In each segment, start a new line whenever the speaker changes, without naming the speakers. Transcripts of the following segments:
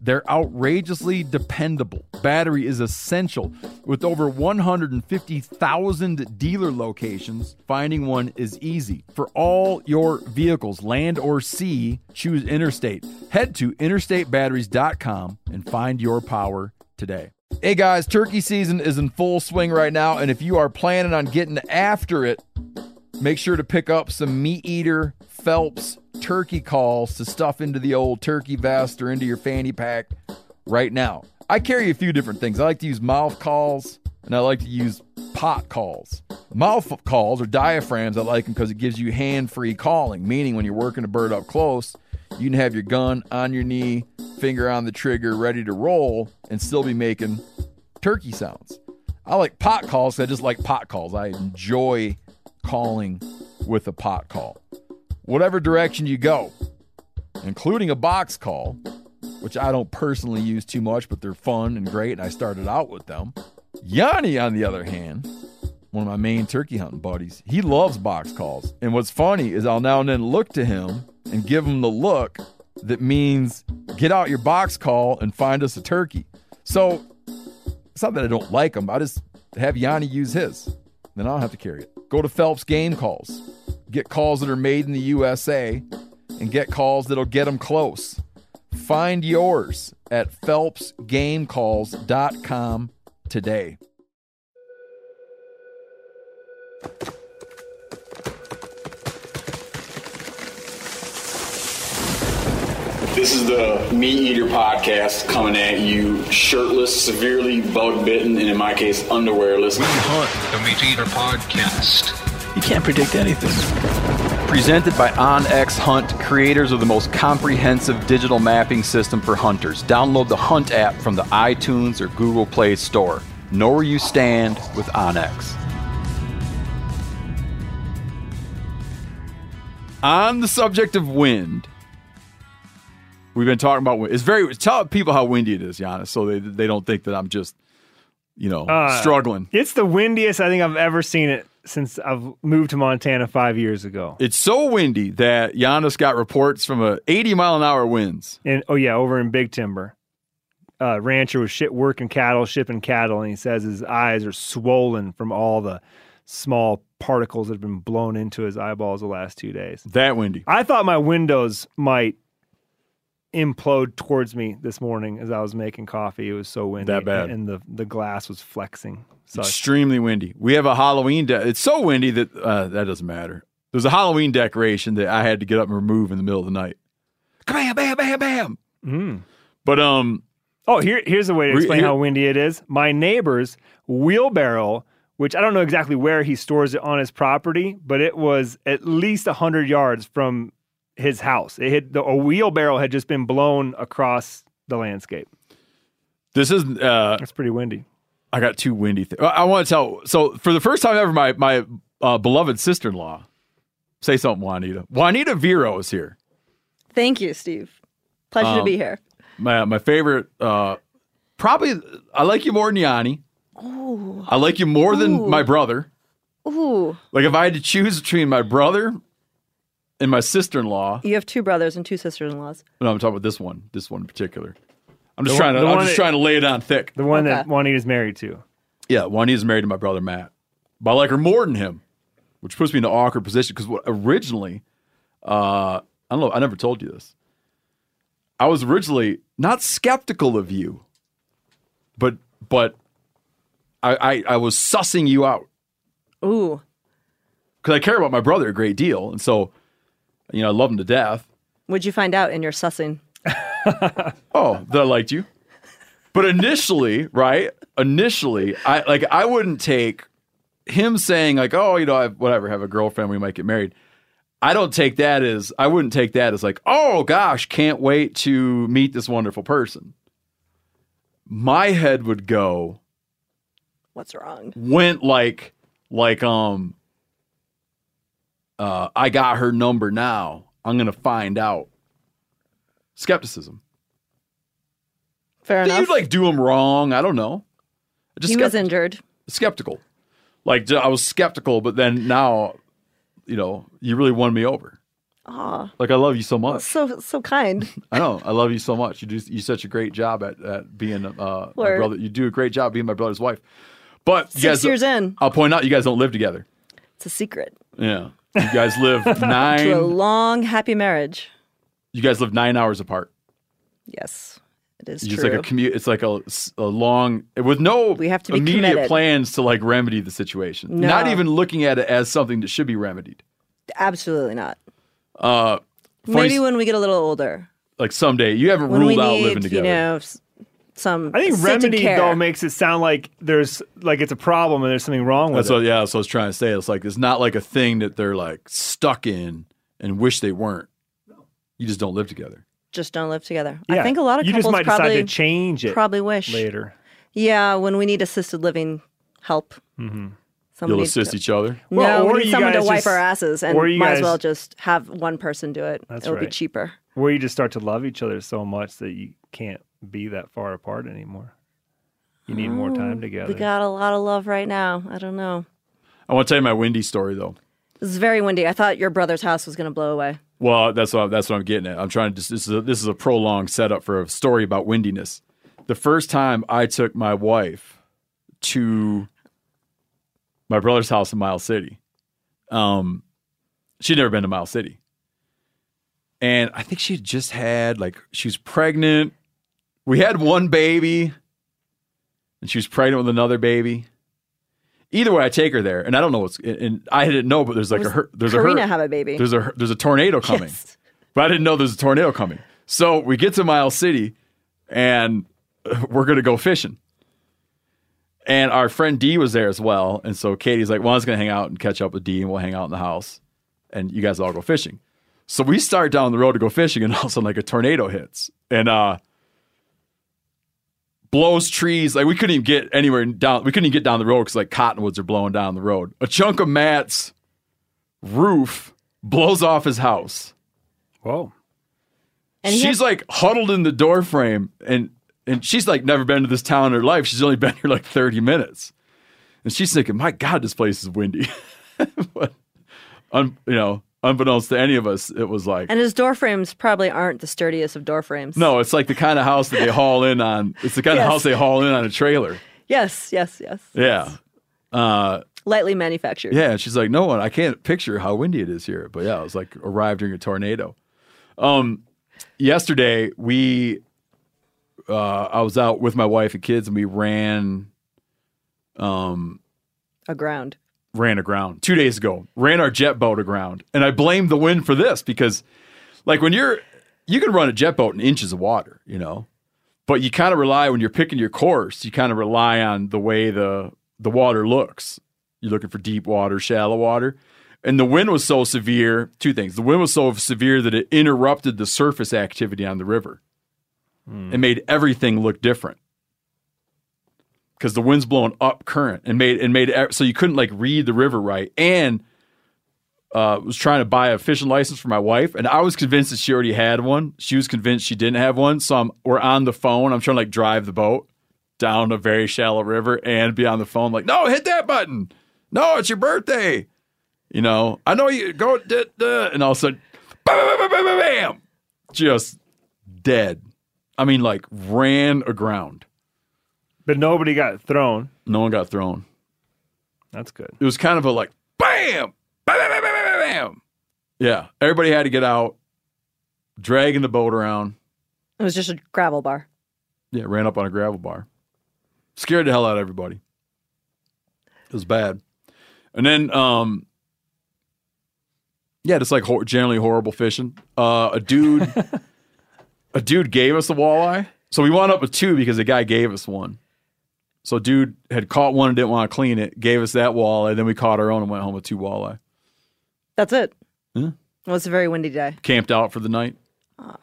They're outrageously dependable. Battery is essential. With over 150,000 dealer locations, finding one is easy. For all your vehicles, land or sea, choose Interstate. Head to interstatebatteries.com and find your power today. Hey guys, turkey season is in full swing right now, and if you are planning on getting after it, make sure to pick up some meat eater Phelps turkey calls to stuff into the old turkey vest or into your fanny pack right now. I carry a few different things. I like to use mouth calls and I like to use pot calls. Mouth calls or diaphragms, I like them because it gives you hand free calling, meaning when you're working a bird up close, you can have your gun on your knee, finger on the trigger, ready to roll, and still be making turkey sounds. I like pot calls. I just like pot calls. I enjoy calling with a pot call whatever direction you go, including a box call, which I don't personally use too much, but they're fun and great, and I started out with them. Yanni, on the other hand, one of my main turkey hunting buddies, he loves box calls. And what's funny is I'll now and then look to him and give him the look that means get out your box call and find us a turkey. So it's not that I don't like him, I just have Yanni use his. Then I don't have to carry it. Go to Phelps Game Calls get calls that are made in the USA, and get calls that'll get them close. Find yours at phelpsgamecalls.com today.
This is the Meat Eater podcast coming at you shirtless, severely bug bitten, and in my case, underwearless.
We hunt the Meat Eater podcast.
You can't predict anything.
Presented by OnX Hunt, creators of the most comprehensive digital mapping system for hunters. Download the Hunt app from the iTunes or Google Play Store. Know where you stand with OnX. On the subject of wind, we've been talking about wind. It's very tell people how windy it is, Janis, so they they don't think that I'm just you know
Uh,
struggling.
It's the windiest I think I've ever seen it since I've moved to Montana five years ago.
It's so windy that Janis got reports from a 80 mile an hour winds.
And oh yeah, over in Big Timber, uh, rancher was shit working cattle, shipping cattle, and he says his eyes are swollen from all the small particles that have been blown into his eyeballs the last two days.
That windy.
I thought my windows might implode towards me this morning as I was making coffee. It was so windy.
That bad.
And the, the glass was flexing. So
Extremely windy. We have a Halloween. De- it's so windy that uh, that doesn't matter. There's a Halloween decoration that I had to get up and remove in the middle of the night. Bam, bam, bam, bam.
Mm.
But um,
Oh, here, here's a way to explain
here-
how windy it is. My neighbor's wheelbarrow, which I don't know exactly where he stores it on his property, but it was at least 100 yards from his house. It had, the, a wheelbarrow had just been blown across the landscape.
this is uh,
That's pretty windy.
I got two windy. Th- I want to tell. So for the first time ever, my my uh, beloved sister in law. Say something, Juanita. Juanita Vero is here.
Thank you, Steve. Pleasure to
Um,
be here.
my my favorite. Uh, probably I like you more than Yanni.
Ooh.
I like you more than
Ooh.
my brother.
Ooh.
Like if I had to choose between my brother and my sister in law.
You have two brothers and two sisters in laws.
No, I'm talking about this one. This one in particular. I'm just
The
trying
one-
to.
the
I'm
one
just
that-
trying to lay it on thick.
The one that
Okay.
Juanita's married to.
Yeah, Juanita's married to my brother Matt, but I like her more than him, which puts me in an awkward position because originally, uh, I don't know. I never told you this. I was originally not skeptical of you, but but I I, I was sussing you out
Ooh.
because I care about my brother a great deal, and so you know I love him to death.
What'd you find out in your sussing?
Oh, that I liked you. But initially, right? Initially, I like I wouldn't take him saying like, "Oh, you know, I whatever, have a girlfriend, we might get married." I don't take that as I wouldn't take that as like, "Oh gosh, can't wait to meet this wonderful person." My head would go
What's wrong?
went like like um uh, I got her number now. I'm gonna find out. Skepticism.
Fair
Did
enough.
you like do him wrong? I don't know. Just
he was injured.
skeptical. Like I was skeptical, but then now, you know, you really won me over.
Aw,
Like I love you so much.
so so kind.
I know I love you so much. You do you such a great job at, at being uh, my brother. You do a great job being my brother's wife. But you
Six
guys,
years in,
I'll point out you guys don't live together.
it's a secret
Yeah, you guys live nine
to a long, happy marriage.
You guys live nine hours apart.
Yes, it is
It's
true.
like a commute. It's like a, a long with no
We have to
immediate
committed.
plans to like remedy the situation.
No.
Not even looking at it as something that should be remedied.
Absolutely not.
Uh,
Maybe when we get a little older,
like someday you haven't
when
ruled out
need,
living
you
together.
know, s- some.
I think remedy
care.
though makes it sound like there's like it's a problem and there's something wrong with
That's
it.
what, yeah, that's what I was trying to say. It's like it's not like a thing that they're like stuck in and wish they weren't. You just don't live together.
just don't live together.
Yeah.
I think a lot of
you
couples
just might
probably
decide to change it
probably wish.
later.
Yeah, when we need assisted living help.
Mm-hmm.
You'll assist
to-
each other.
No,
Well, or
we need
you
someone to wipe
just-
our asses, and
or you
might as well just have one person do it.
That's
It'll be cheaper.
Where you just start to love each other so much that you can't be that far apart anymore. You need more time together.
We got a lot of love right now. I don't know.
I want to tell you my windy story though.
This is very windy. I thought your brother's house was going to blow away.
Well, that's what that's what I'm getting at. I'm trying to. This is a, this is a prolonged setup for a story about windiness. The first time I took my wife to my brother's house in Miles City, um, she'd never been to Miles City, and I think she had just had like she was pregnant. We had one baby, and she was pregnant with another baby. Either way, I take her there, and I don't know what's. And I didn't know, but there's like a hur- there's
Karina
a hur-
have a baby?
there's a there's a tornado coming.
Yes.
But I didn't know there's a tornado coming. So we get to Miles City and we're going to go fishing. And our friend D was there as well. And so Katie's like, well, I was going to hang out and catch up with D and we'll hang out in the house and you guys all go fishing. So we start down the road to go fishing and all of a sudden like a tornado hits and uh, blows trees. Like we couldn't even get anywhere down. We couldn't even get down the road because like cottonwoods are blowing down the road. A chunk of Matt's roof blows off his house
Whoa.
And
she's
had-
like huddled in the door frame and and she's like never been to this town in her life. She's only been here like 30 minutes. And she's thinking, my God, this place is windy. but un, you know, unbeknownst to any of us, it was like
and his door frames probably aren't the sturdiest of door frames.
no, it's like the kind of house that they haul in on. It's the kind of house they haul in on a trailer.
Yes, yes, yes.
Yeah. Uh,
Lightly manufactured.
Yeah, and she's like, no one, I can't picture how windy it is here. But yeah, it was like arrived during a tornado. Um, yesterday we, uh, I was out with my wife and kids, and we ran, um,
Aground.
Ran aground two days ago. Ran our jet boat aground, and I blame the wind for this because, like, when you're, you can run a jet boat in inches of water, you know, but you kind of rely when you're picking your course. You kind of rely on the way the the water looks. You're looking for deep water, shallow water. And the wind was so severe, two things. The wind was so severe that it interrupted the surface activity on the river. Hmm. It made everything look different. Because the wind's blowing up current and made and made so you couldn't like read the river right. And uh, was trying to buy a fishing license for my wife, and I was convinced that she already had one. She was convinced she didn't have one. So I'm, we're on the phone. I'm trying to like drive the boat down a very shallow river and be on the phone like, no, hit that button. No, it's your birthday. You know, I know you go, duh, duh, and all of a sudden, bam, bam, bam, bam, bam, just dead. I mean, like ran aground.
But nobody got thrown.
No one got thrown.
That's good.
It was kind of a like, bam, bam, bam, bam, bam, bam, bam. Yeah, everybody had to get out, dragging the boat around.
It was just a gravel bar.
Yeah, ran up on a gravel bar. Scared the hell out of everybody. It was bad. And then, um, yeah, just like hor- generally horrible fishing. Uh, a dude, a dude gave us a walleye, so we wound up with two because the guy gave us one. So, dude had caught one and didn't want to clean it, gave us that walleye, then we caught our own and went home with two walleye.
That's it.
Yeah.
Well, it's a very windy day.
Camped out for the night. Ah.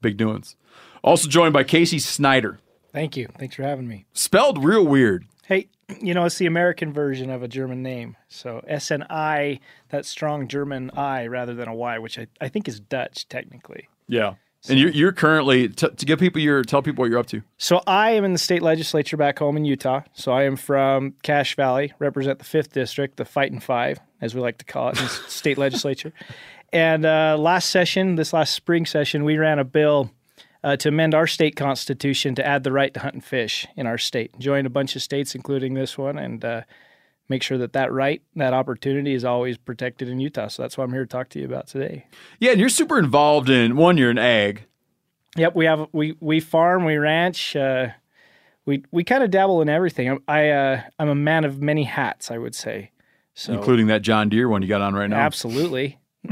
Big doings. Also joined by Casey Snider.
Thank you. Thanks for having me.
Spelled real weird.
Hey, you know, it's the American version of a German name. So S N I, that strong German I rather than a Y, which I, I think is Dutch technically.
Yeah. And you're, you're currently t- to give people your tell people what you're up to.
So I am in the state legislature back home in Utah. So I am from Cache Valley, represent the fifth district, the Fighting Five, as we like to call it in the state legislature. And uh, last session, this last spring session, we ran a bill uh, to amend our state constitution to add the right to hunt and fish in our state. Joined a bunch of states, including this one, and uh, make sure that that right, that opportunity, is always protected in Utah. So that's what I'm here to talk to you about today.
Yeah, and you're super involved in one. You're an ag.
Yep, we have we we farm, we ranch, uh, we we kind of dabble in everything. I'm, I uh, I'm a man of many hats, I would say. So
including that John Deere one you got on right now.
absolutely,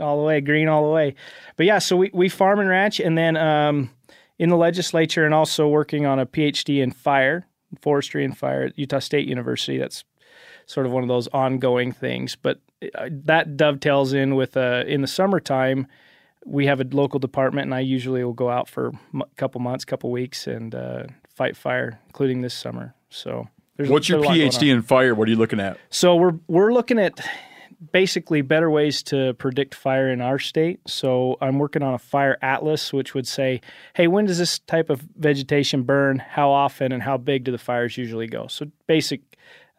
all the way green, all the way. But yeah, so we we farm and ranch, and then um, in the legislature, and also working on a PhD in fire, forestry and fire at Utah State University. That's sort of one of those ongoing things. But uh, that dovetails in with uh, in the summertime, we have a local department, and I usually will go out for a couple months, couple weeks, and uh, fight fire, including this summer. So, there's
What's your
a
PhD in fire? What are you looking at?
So we're we're looking at basically better ways to predict fire in our state. So I'm working on a fire atlas, which would say, hey, when does this type of vegetation burn? How often and how big do the fires usually go? So basic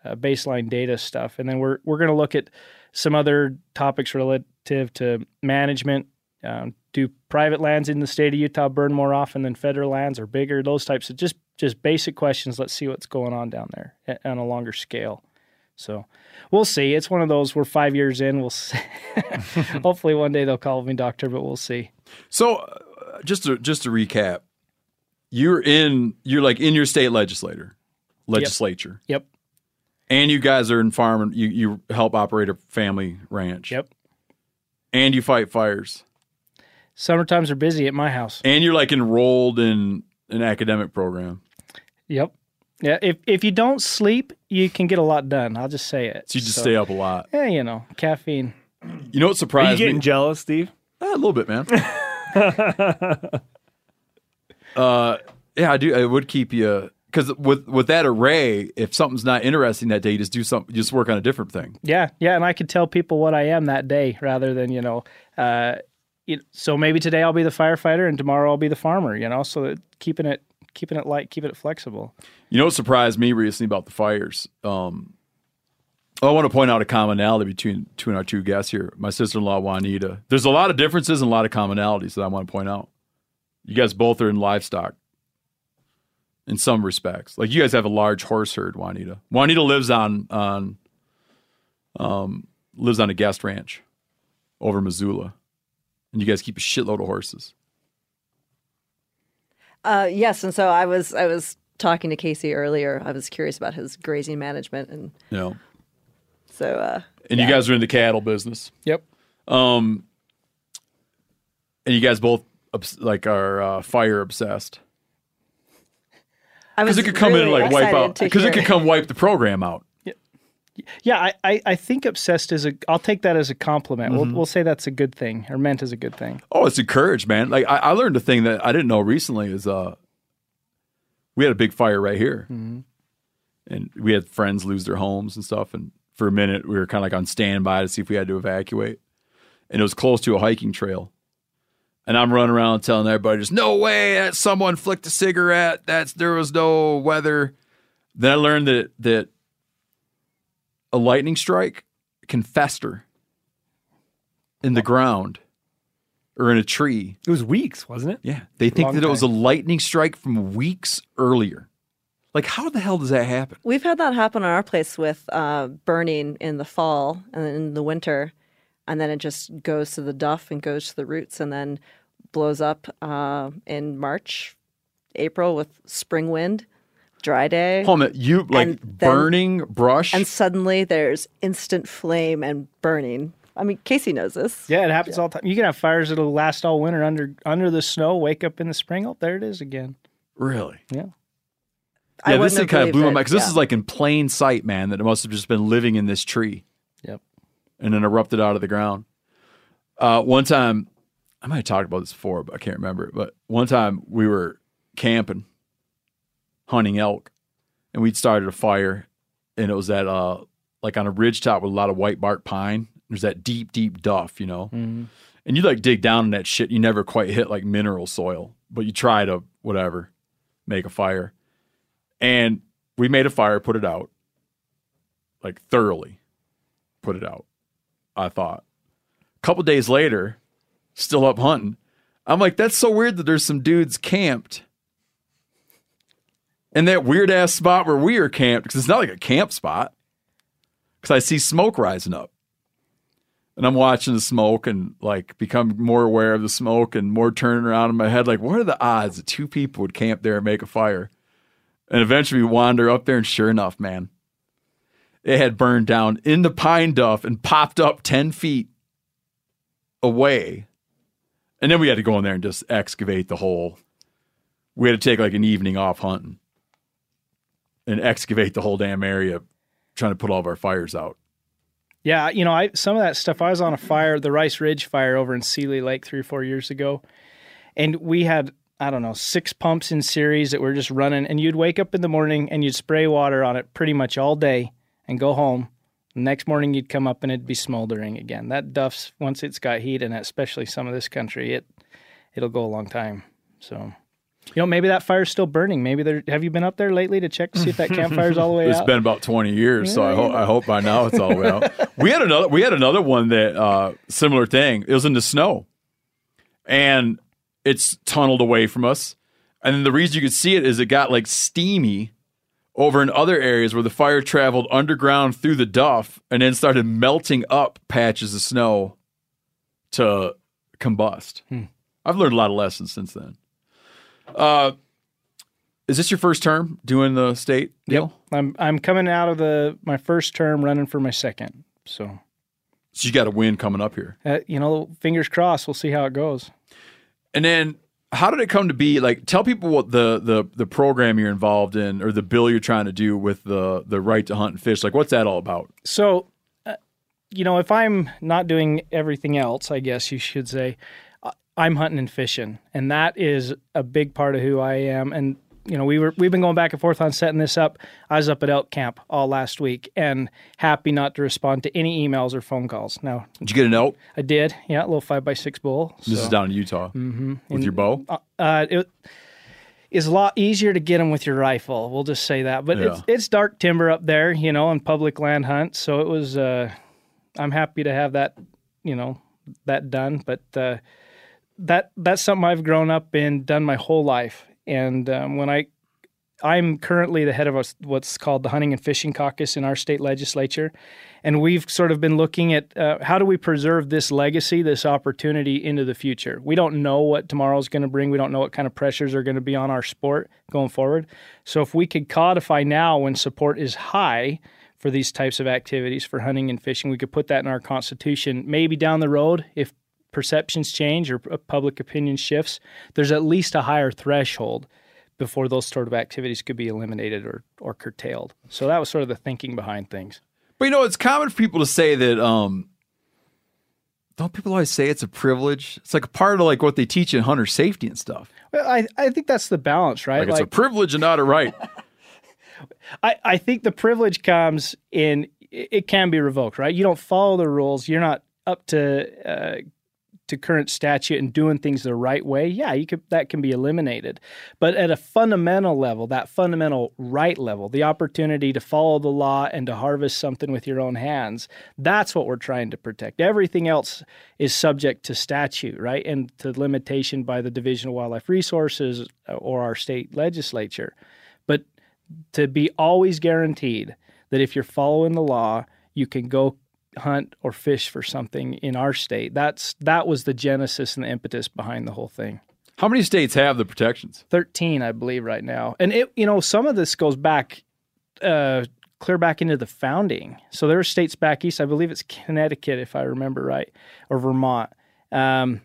uh, baseline data stuff, and then we're we're going to look at some other topics relative to management. Um, do private lands in the state of Utah burn more often than federal lands or bigger? Those types of just just basic questions. Let's see what's going on down there on a longer scale. So we'll see. It's one of those. We're five years in. We'll see. Hopefully one day they'll call me doctor, but we'll see.
So, uh, just to just to recap, you're in you're like in your state legislator legislature,
Yep.
and you guys are in farm and you you help operate a family ranch.
Yep.
And you fight fires,
Summer times are busy at my house.
and you're like enrolled in an academic program.
Yep. Yeah. If if you don't sleep, you can get a lot done. I'll just say it.
So you just stay up a lot.
Yeah, you know, caffeine.
You know what
Are you
surprised
getting
me?
jealous, Steve?
Eh, a little bit, man. uh, yeah, I do. It would keep you because with with that array, if something's not interesting that day, you just do something. Just work on a different thing.
Yeah, yeah, and I could tell people what I am that day rather than you know. Uh, it, so maybe today I'll be the firefighter and tomorrow I'll be the farmer. You know, so that keeping it keeping it light, keeping it flexible.
You know what surprised me recently about the fires? Um, I want to point out a commonality between between our two guests here. My sister in law Juanita. There's a lot of differences and a lot of commonalities that I want to point out. You guys both are in livestock in some respects. Like you guys have a large horse herd, Juanita. Juanita lives on on um, lives on a guest ranch over Missoula, and you guys keep a shitload of horses.
Uh, yes, and so I was I was talking to Casey earlier. I was curious about his grazing management, and
You know,
so uh,
and you guys are in the cattle business.
Yep.
Um, and you guys both like are uh, fire obsessed because it could come in and like wipe out because it could come wipe the program out.
Yeah, I, I, I think obsessed is a. I'll take that as a compliment. We'll we'll say that's a good thing or meant as a good thing.
Oh, it's encouraged, man. Like I, I learned a thing that I didn't know recently is uh, we had a big fire right here, and we had friends lose their homes and stuff. And for a minute, we were kind of like on standby to see if we had to evacuate, and it was close to a hiking trail. And I'm running around telling everybody, "There's no way that someone flicked a cigarette. That's there was no weather." Then I learned that that a lightning strike can fester in the ground or in a tree.
It was weeks, wasn't it?
Yeah, they think
Long
that it was a lightning strike from weeks earlier. Like, how the hell does that happen?
We've had that happen on our place with uh, burning in the fall and then in the winter, and then it just goes to the duff and goes to the roots, and then blows up uh, in March, April with spring wind, dry day,
Hold on, you like
And then-
burning brush?
and suddenly there's instant flame and burning. I mean, Casey knows this.
Yeah, it happens all the time. You can have fires that'll last all winter under under the snow. Wake up in the spring. Oh, there it is again.
really?
Yeah.
I
Yeah, this
wouldn't
thing kind of blew my mind
it,
because this is like in plain sight, man. That it must have just been living in this tree
Yep.
and then erupted out of the ground. Uh, one time, I might have talked about this before, but I can't remember. But one time we were camping, hunting elk, and we'd started a fire, and it was at uh like on a ridge top with a lot of white bark pine. There's that deep, deep duff, you know, and you like dig down in that shit. You never quite hit like mineral soil, but you try to whatever make a fire, and we made a fire, put it out, like thoroughly, put it out. I thought. A couple days later, still up hunting. I'm like, that's so weird that there's some dudes camped in that weird ass spot where we are camped because it's not like a camp spot. Because I see smoke rising up. And I'm watching the smoke and like become more aware of the smoke and more turning around in my head. Like, what are the odds that two people would camp there and make a fire? And eventually we wander up there, and sure enough, man, it had burned down in the pine duff and popped up 10 feet away. And then we had to go in there and just excavate the hole. We had to take like an evening off hunting and excavate the whole damn area, trying to put all of our fires out.
Yeah, you know, I some of that stuff. I was on a fire, the Rice Ridge fire over in Seeley Lake three or four years ago, and we had I don't know six pumps in series that were just running. And you'd wake up in the morning and you'd spray water on it pretty much all day and go home. Next morning you'd come up and it'd be smoldering again. That duff's once it's got heat in it, especially some of this country, it it'll go a long time. So. You know, maybe that fire's still burning. Maybe there. Have you been up there lately to check to see if that campfire's all the way
It's
out?
It's been about 20 years, so I hope I hope by now it's all the way out. We had another we had another one that uh similar thing. It was in the snow. And it's tunneled away from us. And then the reason you could see it is it got like steamy over in other areas where the fire traveled underground through the duff and then started melting up patches of snow to combust. I've learned a lot of lessons since then. Uh is this your first term doing the state deal?
I'm I'm coming out of the my first term, running for my second. So,
So you got a win coming up here.
uh, you know, fingers crossed. We'll see how it goes.
And then how did it come to be? Like tell people what the the the program you're involved in or the bill you're trying to do with the the right to hunt and fish. Like what's that all about?
So, uh, you know, if I'm not doing everything else, I guess you should say, I'm hunting and fishing, and that is a big part of who I am. And you know, we were we've been going back and forth on setting this up. I was up at elk camp all last week, and happy not to respond to any emails or phone calls. Now,
Did you get an elk?
I did, yeah, a little five by six bull.
This is down in Utah with your bow.
uh, it is a lot easier to get them with your rifle. We'll just say that. But it's
Yeah.
it's dark timber up there, you know, and public land hunt. So it was. Uh, I'm happy to have that, you know, that done. But uh, that that's something I've grown up in, done my whole life. And um, when I I'm currently the head of what's called the Hunting and Fishing Caucus in our state legislature. And we've sort of been looking at uh, how do we preserve this legacy, this opportunity into the future. We don't know what tomorrow's going to bring. We don't know what kind of pressures are going to be on our sport going forward. So if we could codify now when support is high for these types of activities for hunting and fishing, we could put that in our constitution. Maybe down the road, if perceptions change or uh, public opinion shifts, there's at least a higher threshold before those sort of activities could be eliminated or, or curtailed. So that was sort of the thinking behind things.
But you know, it's common for people to say that. um Don't people always say it's a privilege? It's like a part of like what they teach in hunter safety and stuff.
Well, I, I think that's the balance, right?
Like, it's a privilege and not a right.
I, I think the privilege comes in it it can be revoked, right? You don't follow the rules. You're not up to uh, to current statute and doing things the right way. Yeah, you could that can be eliminated. But at a fundamental level, that fundamental right level, the opportunity to follow the law and to harvest something with your own hands, that's what we're trying to protect. Everything else is subject to statute, right? And to limitation by the Division of Wildlife Resources uh, or our state legislature. But to be always guaranteed that if you're following the law, you can go hunt or fish for something in our state. That's that was the genesis and the impetus behind the whole thing.
How many states have the protections?
13, I believe, right now. And it, you know, some of this goes back uh, clear back into the founding. So there are states back east. I believe it's Connecticut, if I remember right, or Vermont. Um,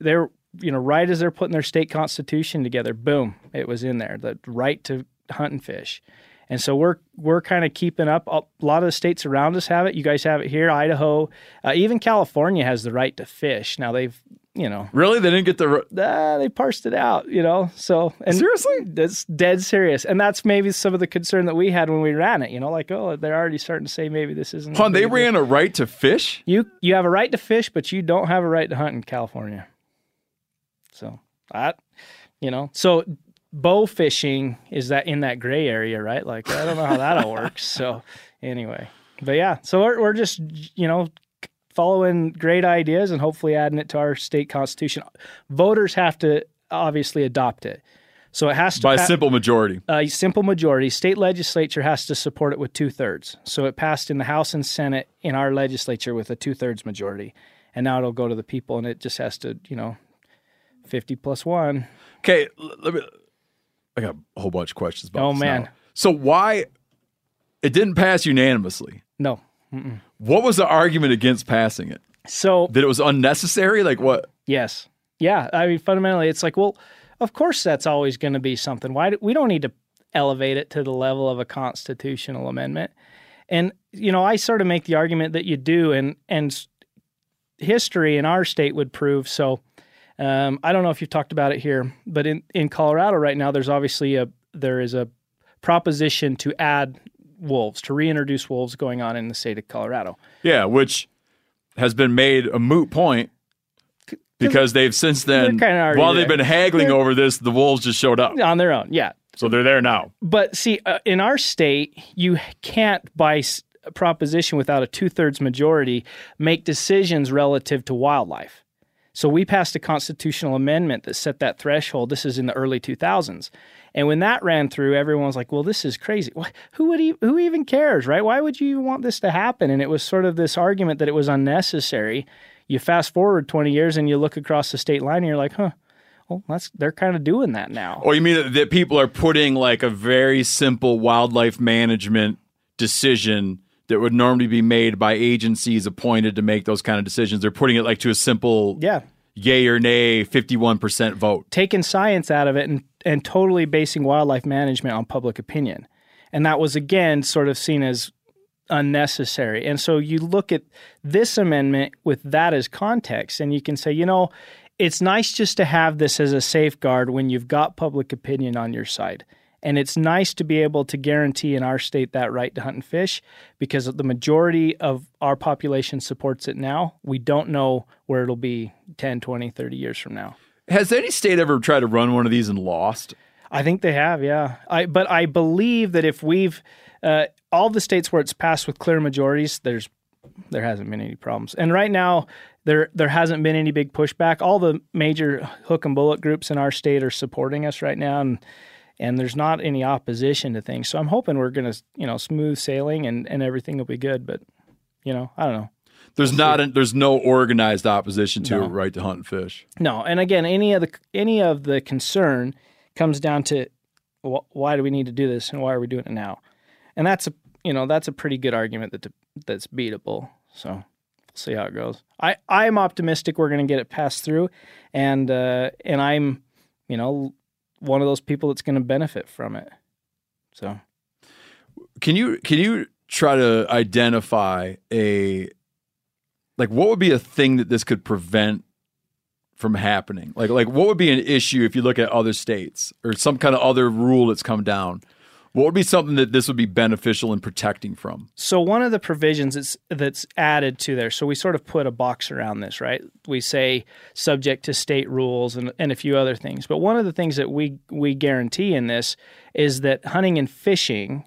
they're, you know, right as they're putting their state constitution together, boom, it was in there. The right to hunt and fish. And so we're we're kind of keeping up. A lot of the states around us have it. You guys have it here. Idaho, uh, even California has the right to fish. Now they've you know,
Really? They didn't get the.
uh, they parsed it out, you know. So and
Seriously?
that's dead serious, and that's maybe some of the concern that we had when we ran it. You know, like oh, they're already starting to say maybe this isn't.
Hon, they
big a deal.
ran a right to fish?
You you have a right to fish, but you don't have a right to hunt in California. So that you know, so bow fishing is that in that gray area, right? Like I don't know how that all works. So anyway, but yeah, so we're we're just you know following great ideas and hopefully adding it to our state constitution. Voters have to obviously adopt it. So it has to
By a
pa-
simple majority.
a simple majority. State legislature has to support it with two thirds. So it passed in the House and Senate in our legislature with a two thirds majority, and now it'll go to the people, and it just has to, you know, fifty plus one.
Okay, let me. I got a whole bunch of questions about
Oh, man.
now. So why it didn't pass unanimously?
No,
What was the argument against passing it?
so
That it was unnecessary? Like what?
yes, yeah. I mean, fundamentally, it's like, well, of course, that's always going to be something. Why do, we don't need to elevate it to the level of a constitutional amendment? And you know, I sort of make the argument that you do, and and history in our state would prove so. Um, I don't know if you've talked about it here, but in, in Colorado right now, there's obviously a there is a proposition to add wolves to reintroduce wolves going on in the state of Colorado.
Yeah, which has been made a moot point because they've since then, while they've
there.
been haggling over this, the wolves just showed up.
On their own, yeah.
So they're there now.
But see, uh, in our state, you can't, by proposition without a two thirds majority, make decisions relative to wildlife. So we passed a constitutional amendment that set that threshold. This is in the early 2000s. And when that ran through, everyone was like, "Well, this is crazy. Who would e- who even cares, right? Why would you even want this to happen?" And it was sort of this argument that it was unnecessary. You fast forward 20 years and you look across the state line and you're like, "Huh, well, that's they're kind of doing that now."
Or you mean that people are putting like a very simple wildlife management decision that would normally be made by agencies appointed to make those kind of decisions? They're putting it like to a simple
Yeah,
yay or nay, 51% vote.
taking science out of it and, and totally basing wildlife management on public opinion. And that was, again, sort of seen as unnecessary. And so you look at this amendment with that as context, and you can say, you know, it's nice just to have this as a safeguard when you've got public opinion on your side. And it's nice to be able to guarantee in our state that right to hunt and fish because the majority of our population supports it now. We don't know where it'll be 10, 20, 30 years from now.
Has any state ever tried to run one of these and lost?
I think they have, yeah. I but I believe that if we've uh, all the states where it's passed with clear majorities, there's there hasn't been any problems. And right now, there there hasn't been any big pushback. All the major hook and bullet groups in our state are supporting us right now, and and there's not any opposition to things. So I'm hoping we're gonna you know smooth sailing and and everything will be good. But you know, I don't know.
There's not. A, there's no organized opposition to
No.
a right to hunt and fish.
No, and again, any of the any of the concern comes down to wh- why do we need to do this and why are we doing it now? And that's a you know that's a pretty good argument that that's beatable. So we'll see how it goes. I I'm optimistic we're going to get it passed through, and uh, and I'm you know one of those people that's going to benefit from it. So
Can you can you try to identify a like what would be a thing that this could prevent from happening? Like like what would be an issue if you look at other states or some kind of other rule that's come down? What would be something that this would be beneficial in protecting from?
So one of the provisions that's that's added to there, so we sort of put a box around this, right? We say subject to state rules and, and a few other things. But one of the things that we we guarantee in this is that hunting and fishing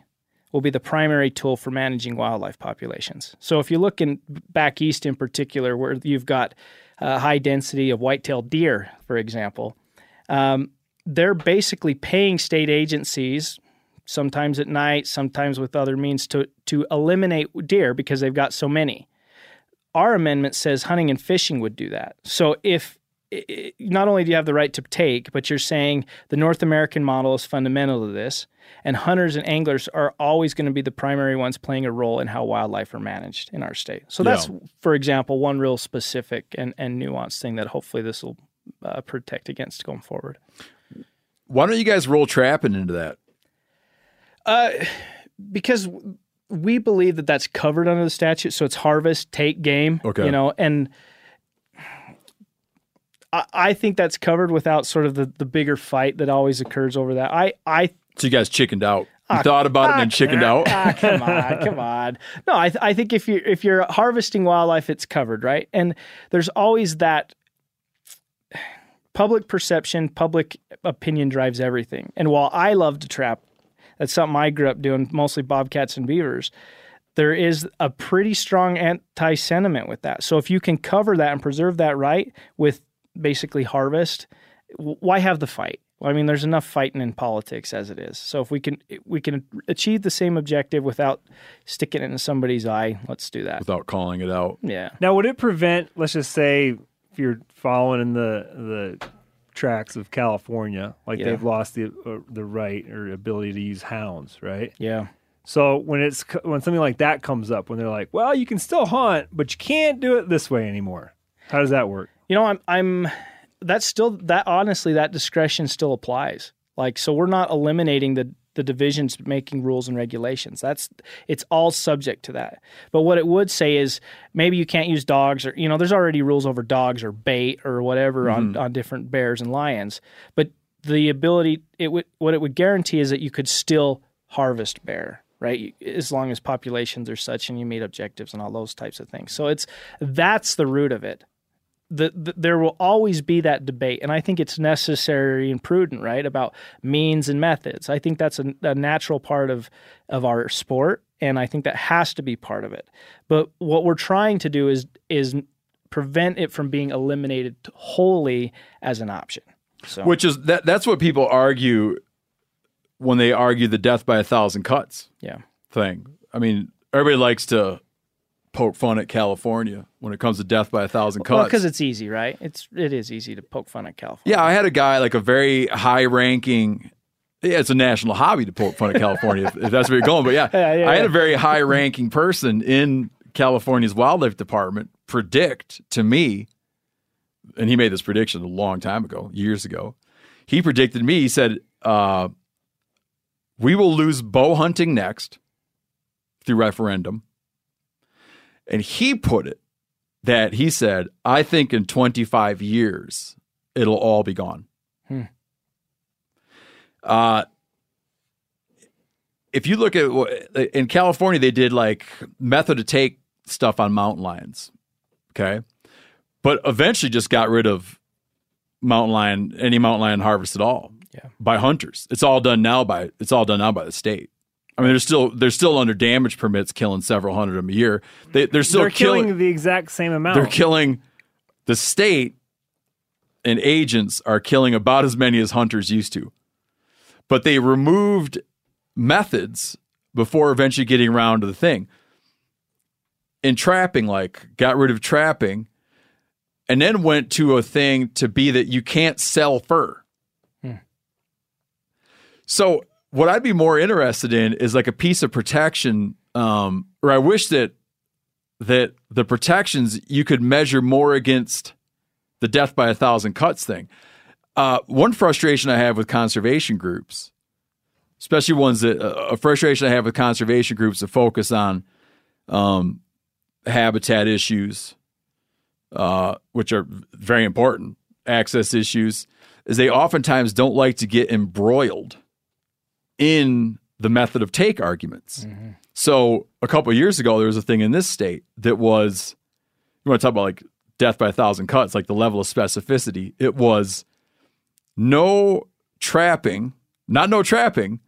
will be the primary tool for managing wildlife populations. So if you look in back east in particular, where you've got a high density of white-tailed deer, for example, um, they're basically paying state agencies sometimes at night, sometimes with other means to to eliminate deer because they've got so many. Our amendment says hunting and fishing would do that. So if not only do you have the right to take, but you're saying the North American model is fundamental to this, and hunters and anglers are always going to be the primary ones playing a role in how wildlife are managed in our state. So that's,
Yeah.
for example, one real specific and, and nuanced thing that hopefully this will uh, protect against going forward.
Why don't you guys roll trapping into that?
Uh, because we believe that that's covered under the statute so it's harvest take game
Okay.
you know and I, I think that's covered without sort of the, the bigger fight that always occurs over that. I I
So you guys chickened out. You ah, thought about it and then ah, chickened out.
ah, come on, come on. No, I, th- I think if you if you're harvesting wildlife, it's covered, right? And there's always that public perception, public opinion drives everything. And while I love to trap, that's something I grew up doing, mostly bobcats and beavers. There is a pretty strong anti sentiment with that. So if you can cover that and preserve that right with basically harvest, why have the fight? Well, I mean, there's enough fighting in politics as it is. So if we can we can achieve the same objective without sticking it in somebody's eye, let's do that.
Without calling it out.
Yeah.
Now, would it prevent? Let's just say if you're following in the the tracks of California, like
Yeah.
they've lost the uh, the right or ability to use hounds, right?
Yeah.
So when it's when something like that comes up, when they're like, "Well, you can still hunt, but you can't do it this way anymore," how does that work?
You know, I'm I'm that's still that honestly that discretion still applies. Like so we're not eliminating the the divisions making rules and regulations. That's it's all subject to that. But what it would say is maybe you can't use dogs or you know, there's already rules over dogs or bait or whatever on mm-hmm. on different bears and lions. But the ability it would what it would guarantee is that you could still harvest bear right as long as populations are such and you meet objectives and all those types of things so it's that's the root of it the, the, there will always be that debate, and I think it's necessary and prudent, right, about means and methods. I think that's a, a natural part of of our sport, and I think that has to be part of it. But what we're trying to do is is prevent it from being eliminated wholly as an option. So
Which is that that's what people argue when they argue the death by a thousand cuts
yeah,
thing. I mean, everybody likes to poke fun at California when it comes to death by a thousand
well,
cuts.
because it's easy, right? It's it is easy to poke fun at California.
yeah, I had a guy like a very high ranking. Yeah, it's a national hobby to poke fun at California if, if that's where you're going. But yeah,
Yeah, yeah,
I had a very high ranking person in California's wildlife department predict to me, and he made this prediction a long time ago, years ago. He predicted me. He said, uh, "We will lose bow hunting next through referendum." And he put it that he said, "I think in 25 years it'll all be gone." Uh, if you look at what- in California, they did like method to take stuff on mountain lions. Okay. But eventually just got rid of mountain lion, any mountain lion harvest at all
Yeah.
by hunters. It's all done now by, it's all done now by the state. I mean, they're still, they're still under damage permits killing several hundred of them a year. They, they're still
They're killing,
killing,
the exact same amount.
they're killing the state and agents are killing about as many as hunters used to. But they removed methods before eventually getting around to the thing. In trapping, like got rid of trapping and then went to a thing to be that you can't sell fur. Hmm. So what I'd be more interested in is like a piece of protection, um, or I wish that that the protections you could measure more against the death by a thousand cuts thing. Uh, one frustration I have with conservation groups, especially ones that uh, a frustration I have with conservation groups that focus on um, habitat issues, uh, which are very important, access issues, is they oftentimes don't like to get embroiled in the method of take arguments. So a couple years ago, there was a thing in this state that was, you want to talk about like death by a thousand cuts, like the level of specificity. It was no trapping, not no trapping,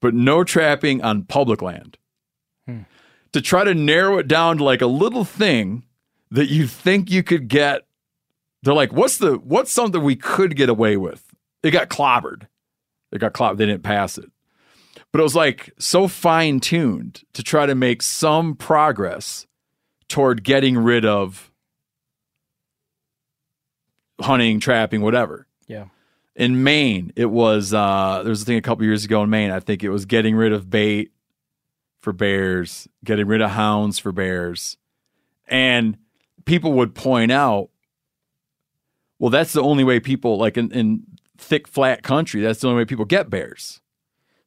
but no trapping on public land. To try to narrow it down to like a little thing that you think you could get. They're like, what's the what's something we could get away with? It got clobbered. It got clobbered. They didn't pass it but it was like so fine tuned to try to make some progress toward getting rid of hunting, trapping, whatever.
Yeah.
In Maine, it was uh there was a thing a couple years ago in Maine. I think it was getting rid of bait for bears, getting rid of hounds for bears. And people would point out, well, that's the only way people like in, in thick, flat country, that's the only way people get bears.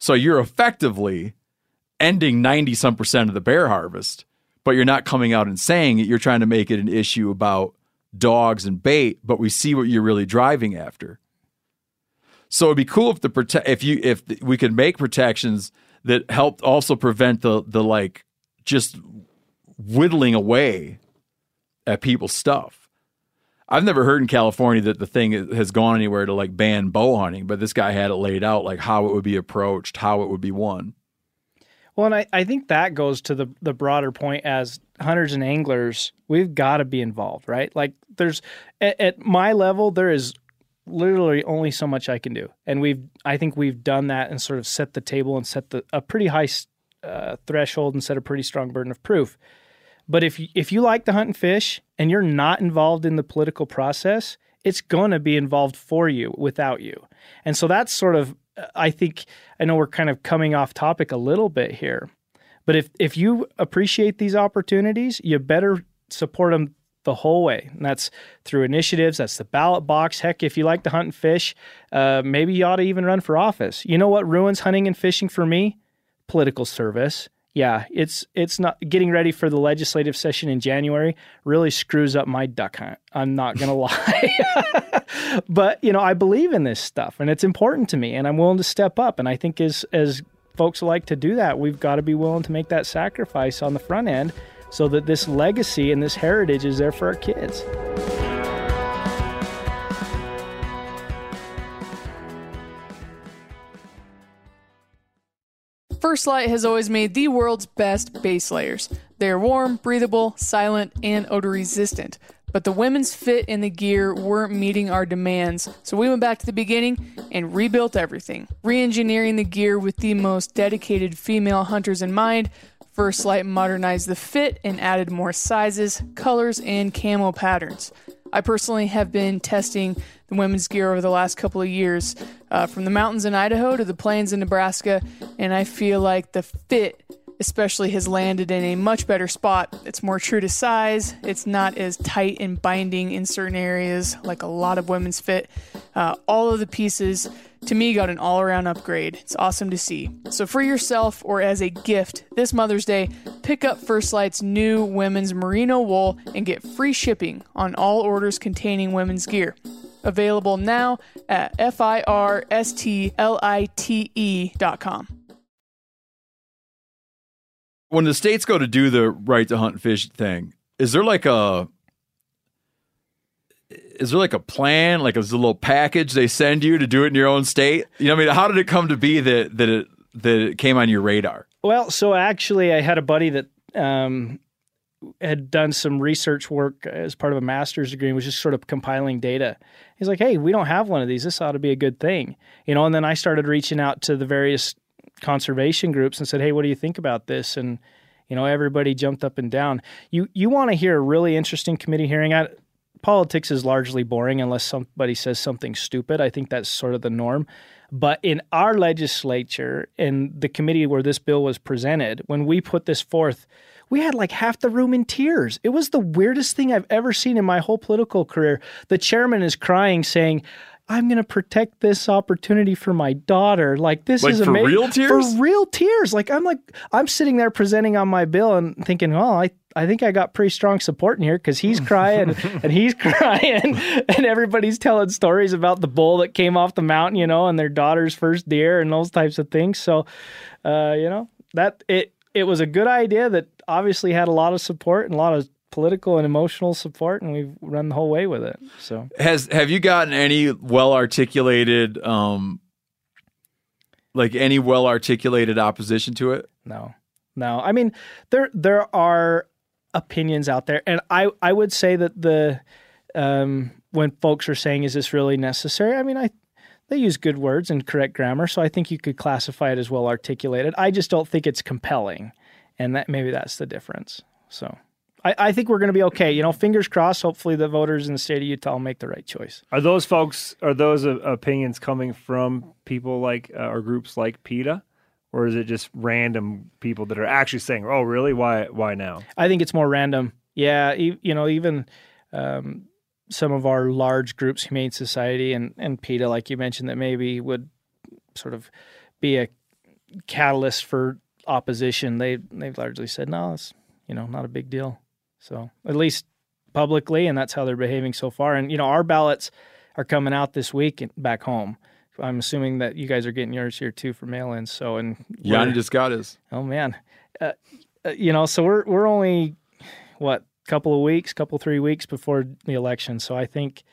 So you're effectively ending 90 some percent of the bear harvest, but you're not coming out and saying it. You're trying to make it an issue about dogs and bait, but we see what you're really driving after. So it'd be cool if the if you if we could make protections that helped also prevent the the like just whittling away at people's stuff. I've never heard in California that the thing has gone anywhere to like ban bow hunting, but this guy had it laid out like how it would be approached, how it would be won.
Well, and I, I think that goes to the the broader point as hunters and anglers, we've got to be involved, right? Like there's at, at my level, there is literally only so much I can do, and we've I think we've done that and sort of set the table and set the a pretty high uh, threshold and set a pretty strong burden of proof. But if if you like to hunt and fish and you're not involved in the political process, it's going to be involved for you without you. And so that's sort of I think I know we're kind of coming off topic a little bit here. But if if you appreciate these opportunities, you better support them the whole way. And that's through initiatives. That's the ballot box. Heck, if you like to hunt and fish, uh, maybe you ought to even run for office. You know what ruins hunting and fishing for me? Political service. Yeah, it's it's not getting ready for the legislative session in January really screws up my duck hunt. I'm not gonna lie, but you know I believe in this stuff and it's important to me, and I'm willing to step up. And I think as as folks like to do that, we've got to be willing to make that sacrifice on the front end so that this legacy and this heritage is there for our kids.
First Lite has always made the world's best base layers. They are warm, breathable, silent, and odor resistant. But the women's fit and the gear weren't meeting our demands, so we went back to the beginning and rebuilt everything. Re engineering the gear with the most dedicated female hunters in mind, First Lite modernized the fit and added more sizes, colors, and camo patterns. I personally have been testing the women's gear over the last couple of years, uh, from the mountains in Idaho to the plains in Nebraska, and I feel like the fit especially has landed in a much better spot. It's more true to size. It's not as tight and binding in certain areas like a lot of women's fit. Uh, all of the pieces to me got an all around upgrade. It's awesome to see. So, for yourself or as a gift this Mother's Day, pick up First Lite's new women's merino wool and get free shipping on all orders containing women's gear. Available now at firstlite dot com
when the states go to do the right to hunt and fish thing, is there like a is there like a plan, like is a little package they send you to do it in your own state? You know, I mean, how did it come to be that that it that it came on your radar?
Well, so actually, I had a buddy that um, had done some research work as part of a master's degree and was just sort of compiling data. He's like, "Hey, we don't have one of these. This ought to be a good thing," you know. And then I started reaching out to the various conservation groups and said, "Hey, what do you think about this?" And you know, everybody jumped up and down. You you want to hear a really interesting committee hearing? I, politics is largely boring unless somebody says something stupid. I think that's sort of the norm. But in our legislature, in the committee where this bill was presented, when we put this forth, we had like half the room in tears. It was the weirdest thing I've ever seen in my whole political career. The chairman is crying, saying, I'm going to protect this opportunity for my daughter. Like this
like
is
for
amazing.
real tears.
For real tears. Like I'm like I'm sitting there presenting on my bill and thinking, well, I I think I got pretty strong support in here because he's crying and he's crying and everybody's telling stories about the bull that came off the mountain, you know, and their daughter's first deer and those types of things. So, uh, you know, that it it was a good idea that obviously had a lot of support and a lot of political and emotional support, and we've run the whole way with it. So,
has have you gotten any well articulated, um, like any well articulated opposition to it?
No, no. I mean, there there are opinions out there, and I I would say that the um, when folks are saying, "Is this really necessary?" I mean, I they use good words and correct grammar, so I think you could classify it as well articulated. I just don't think it's compelling, and that maybe that's the difference. So. I, I think we're going to be okay. You know, fingers crossed. Hopefully, the voters in the state of Utah will make the right choice.
Are those folks? Are those uh, opinions coming from people like uh, or groups like PETA, or is it just random people that are actually saying, "Oh, really? Why? Why now?"
I think it's more random. Yeah, you know, even um, some of our large groups, Humane Society and and PETA, like you mentioned, that maybe would sort of be a catalyst for opposition. They they've largely said, "No, it's you know not a big deal." So at least publicly, and that's how they're behaving so far. And you know, our ballots are coming out this week back home. I'm assuming that you guys are getting yours here too for mail-in. So, and
Yanni just got his.
oh man, uh, uh, you know, so we're we're only what couple of weeks, couple three weeks before the election. So I think,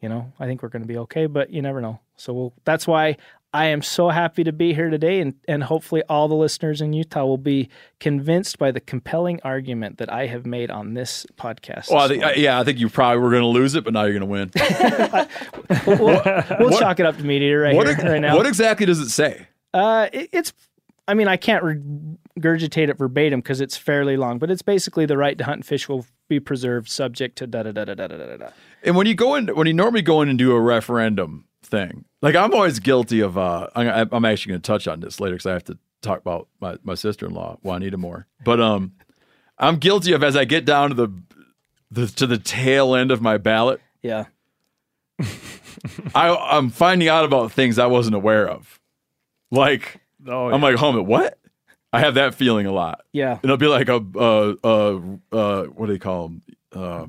you know, I think we're going to be okay. But you never know. So we'll, that's why I am so happy to be here today, and, and hopefully, all the listeners in Utah will be convinced by the compelling argument that I have made on this podcast.
Well,
this
I
think,
yeah, I think you probably were going to lose it, but now you're going to win.
we'll, we'll
what,
chalk it up to MeatEater right,
what,
here, right now.
What exactly does it say?
Uh, it, it's, I mean, I can't regurgitate it verbatim because it's fairly long, but it's basically the right to hunt and fish will be preserved subject to da da da da da da da.
And when you go in, when you normally go in and do a referendum thing, like I'm always guilty of. Uh, I'm, I'm actually going to touch on this later because I have to talk about my, my sister in law Juanita more. But um, I'm guilty of as I get down to the, the to the tail end of my ballot,
Yeah.
I I'm finding out about things I wasn't aware of. Like
Oh,
I'm like, home what? I have that feeling a lot.
Yeah.
And it'll be like a uh uh uh what do they call them? Uh,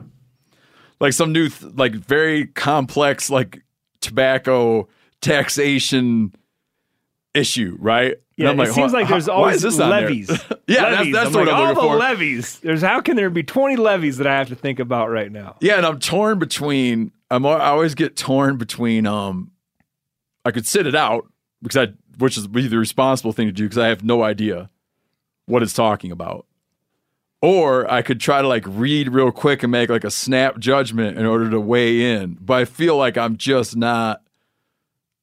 like some new th- like very complex like tobacco taxation issue, right? And
Yeah,
I'm
it seems like there's always
is there?"
levies.
yeah,
levies.
that's, that's
I'm
what
like,
I'm
all
looking
the
for.
levies. There's how can there be 20 levies that I have to think about right now?
Yeah, and I'm torn between. I'm I always get torn between. Um, I could sit it out because I, which is be the responsible thing to do because I have no idea what it's talking about, or I could try to like read real quick and make like a snap judgment in order to weigh in. But I feel like I'm just not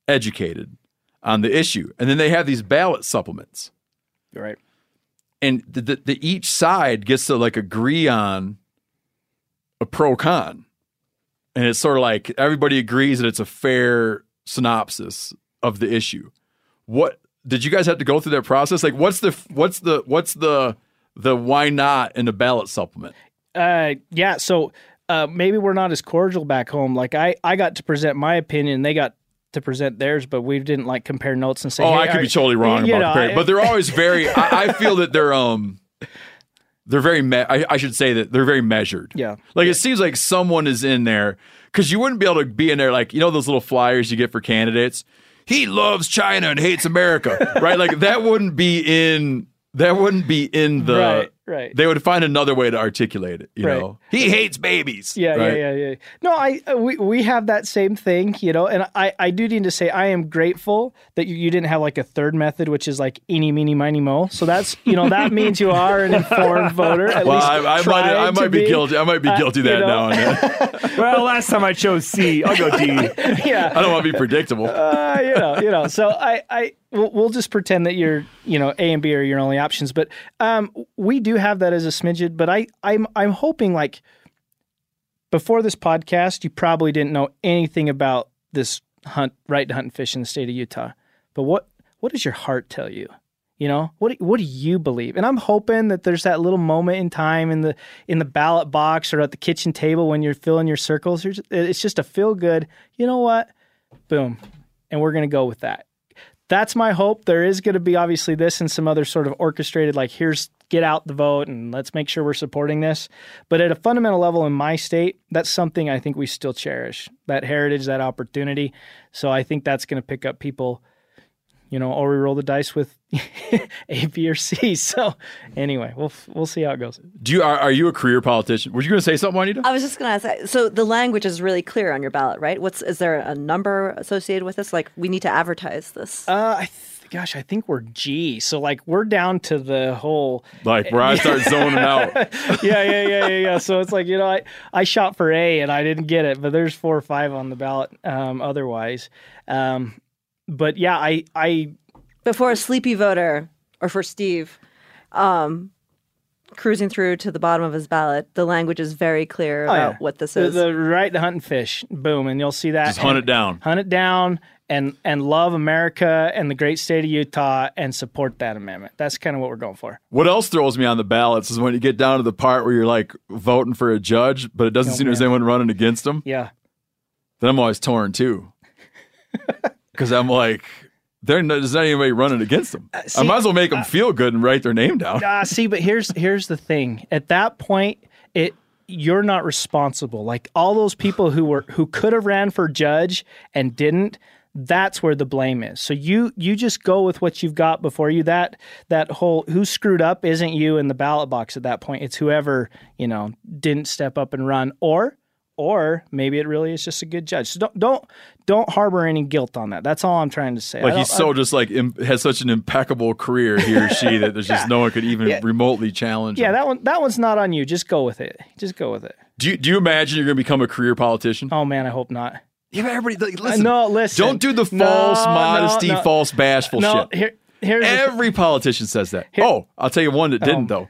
educated on the issue. And then they have these ballot supplements
Right.
and the, the, the each side gets to like agree on a pro con and it's sort of like everybody agrees that it's a fair synopsis of the issue what did you guys have to go through that process like what's the what's the what's the the why not in the ballot supplement
Uh, yeah. So uh, maybe we're not as cordial back home. Like I, I got to present my opinion, they got to present theirs, but we didn't like compare notes and say.
oh
hey,
i could
are-
be totally wrong about
know,
comparing, but they're always very I, I feel that they're um they're very me- I, I should say that they're very measured
Yeah.
Like it seems like someone is in there because you wouldn't be able to be in there like you know those little flyers you get for candidates. He loves China and hates America, right? Like that wouldn't be in that wouldn't be in the
Right, right.
They would find another way to articulate it. You
Right.
know, he hates babies.
Yeah,
right?
yeah, yeah, yeah. No, I uh, we we have that same thing, you know, and I I do need to say I am grateful that you, you didn't have like a third method, which is like eeny, meeny, miny, mo. So that's you know that means you are an informed voter. At
Well,
least
I, I might I might be, guilty. I might be
Uh,
guilty of
you
that
know.
now and then.
Well, last time I chose C. I'll go D.
Yeah,
I don't want to be predictable.
uh, you know, you know. So I, I, we'll, we'll just pretend that you're, you know, A and B are your only options. But um, we do have that as a smidget. But I, I'm, I'm hoping like before this podcast, you probably didn't know anything about this hunt, right to hunt and fish in the state of Utah. But what, what does your heart tell you? You know what? What do you believe? And I'm hoping that there's that little moment in time in the in the ballot box or at the kitchen table when you're filling your circles. It's just a feel good. You know what? Boom, and we're to go with that. That's my hope. There is going to be obviously this and some other sort of orchestrated, like, here's get out the vote and let's make sure we're supporting this. But at a fundamental level in my state, that's something I think we still cherish that heritage, that opportunity. So I think that's going to pick up people, you know, or we roll the dice with A, B, or C. So anyway, we'll we'll see how it goes.
Do you are, are you a career politician? Were you going to say something, Juanita?
I was just going to ask. So the language is really clear on your ballot, right? What's is there a number associated with this? Like we need to advertise this.
Uh, I th- gosh, I think we're G. So like we're down to the whole
Like where I start zoning out.
yeah, yeah, yeah, yeah, yeah. So it's like you know, I I shot for A and I didn't get it, but there's four or five on the ballot. Um, otherwise, um, but yeah, I I
before a sleepy voter or for Steve, um, cruising through to the bottom of his ballot, the language is very clear
oh,
about
yeah.
what this is.
the right to hunt and fish, boom, and you'll see that.
Just hunt it down.
Hunt it down. And, and love America and the great state of Utah and support that amendment. That's kind of what we're going for.
What else throws me on the ballots is when you get down to the part where you're like voting for a judge, but it doesn't
Oh,
seem there's anyone running against them.
Yeah.
Then I'm always torn too, because I'm like, there- there's not anybody running against them. I
Uh, see,
might as well make them feel good and write their name down.
Ah, see, but here's here's the thing. At that point, it you're not responsible. Like all those people who were who could have ran for judge and didn't, that's where the blame is. So you you just go with what you've got before you. That that whole who screwed up isn't you in the ballot box at that point. It's whoever, you know, didn't step up and run or or maybe it really is just a good judge. So don't don't don't harbor any guilt on that. That's all I'm trying to say. I
Like he's so just like Im- has such an impeccable career, he or she, that there's just no one could even
Yeah.
remotely challenge.
yeah,
him.
that one that one's not on you. Just go with it. Just go with it.
do you do you imagine you're going to become a career politician?
Oh man, I hope not.
Yeah, but everybody, like, listen,
no, listen.
Don't do the false
no,
modesty,
no.
false bashful
No,
shit.
here
Every politician says that. oh, I'll tell you one that didn't
Oh.
though.